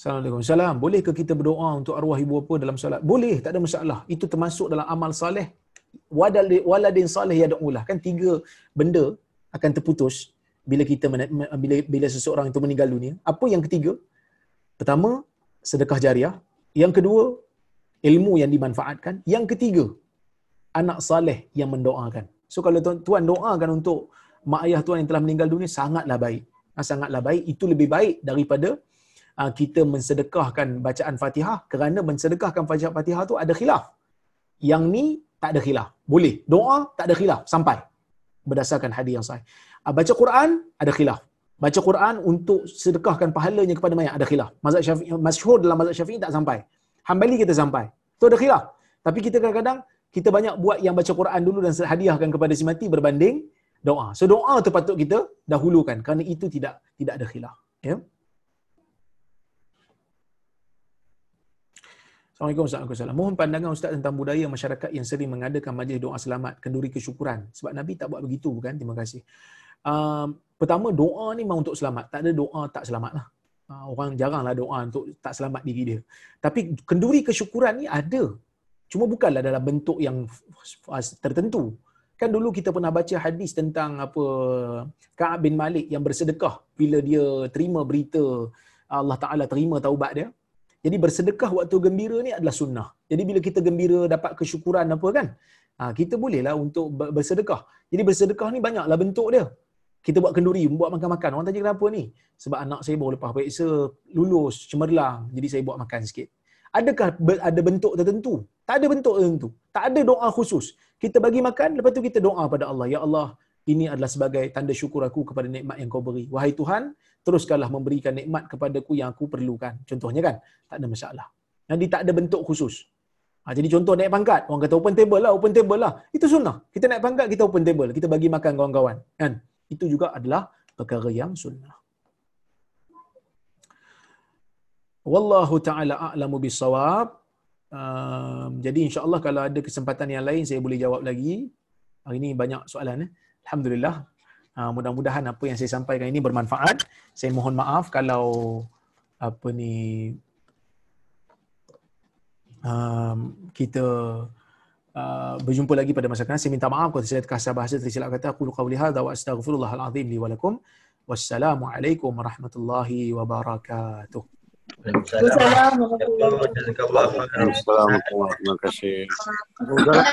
S1: Assalamualaikum. Salam. Bolehkah kita berdoa untuk arwah ibu bapa dalam solat? Boleh, tak ada masalah. Itu termasuk dalam amal saleh. Waladin saleh yad'ulah. Kan tiga benda akan terputus bila kita bila bila seseorang itu meninggal dunia. Apa yang ketiga? Pertama, sedekah jariah. Yang kedua, ilmu yang dimanfaatkan. Yang ketiga, anak saleh yang mendoakan. So kalau tuan doakan untuk mak ayah tuan yang telah meninggal dunia sangatlah baik. Sangatlah baik. Itu lebih baik daripada kita mensedekahkan bacaan Fatihah kerana mensedekahkan bacaan Fatihah tu ada khilaf. Yang ni tak ada khilaf. Boleh. Doa tak ada khilaf sampai berdasarkan hadis yang sahih. Ah, baca Quran ada khilaf. Baca Quran untuk sedekahkan pahalanya kepada mayat ada khilaf. Mazhab Syafi'i masyhur dalam mazhab Syafi'i tak sampai. Hambali kita sampai. Tu ada khilaf. Tapi kita kadang-kadang kita banyak buat yang baca Quran dulu dan hadiahkan kepada si mati berbanding doa. So doa tu patut kita dahulukan kerana itu tidak tidak ada khilaf. Ya. Yeah? Assalamualaikum warahmatullahi Mohon pandangan Ustaz tentang budaya masyarakat yang sering mengadakan majlis doa selamat, kenduri kesyukuran. Sebab Nabi tak buat begitu bukan? Terima kasih. Uh, pertama, doa ni memang untuk selamat. Tak ada doa tak selamat lah. Uh, orang jaranglah doa untuk tak selamat diri dia. Tapi kenduri kesyukuran ni ada. Cuma bukanlah dalam bentuk yang tertentu. Kan dulu kita pernah baca hadis tentang apa Ka'ab bin Malik yang bersedekah bila dia terima berita Allah Ta'ala terima taubat dia. Jadi bersedekah waktu gembira ni adalah sunnah. Jadi bila kita gembira dapat kesyukuran apa kan? Ha, kita bolehlah untuk bersedekah. Jadi bersedekah ni banyaklah bentuk dia. Kita buat kenduri, buat makan-makan. Orang tanya kenapa ni? Sebab anak saya baru lepas periksa, lulus, cemerlang. Jadi saya buat makan sikit. Adakah ada bentuk tertentu? Tak ada bentuk tertentu. Tak ada doa khusus. Kita bagi makan, lepas tu kita doa pada Allah. Ya Allah, ini adalah sebagai tanda syukur aku kepada nikmat yang kau beri. Wahai Tuhan, teruskanlah memberikan nikmat kepadaku yang aku perlukan. Contohnya kan, tak ada masalah. Jadi tak ada bentuk khusus. Ha, jadi contoh naik pangkat, orang kata open table lah, open table lah. Itu sunnah. Kita naik pangkat, kita open table. Kita bagi makan kawan-kawan. Kan? Itu juga adalah perkara yang sunnah. Wallahu ta'ala a'lamu bisawab. Um, jadi insyaAllah kalau ada kesempatan yang lain, saya boleh jawab lagi. Hari ini banyak soalan. Eh? Alhamdulillah. Uh, mudah-mudahan apa yang saya sampaikan ini bermanfaat. Saya mohon maaf kalau apa ni um, kita uh, berjumpa lagi pada masa akan Saya minta maaf kalau saya terkasar bahasa tersilap kata aku qauli hadza wa astaghfirullahal azim li wa lakum. Wassalamualaikum warahmatullahi wabarakatuh.
S2: Assalamualaikum warahmatullahi wabarakatuh.
S3: Assalamualaikum warahmatullahi wabarakatuh.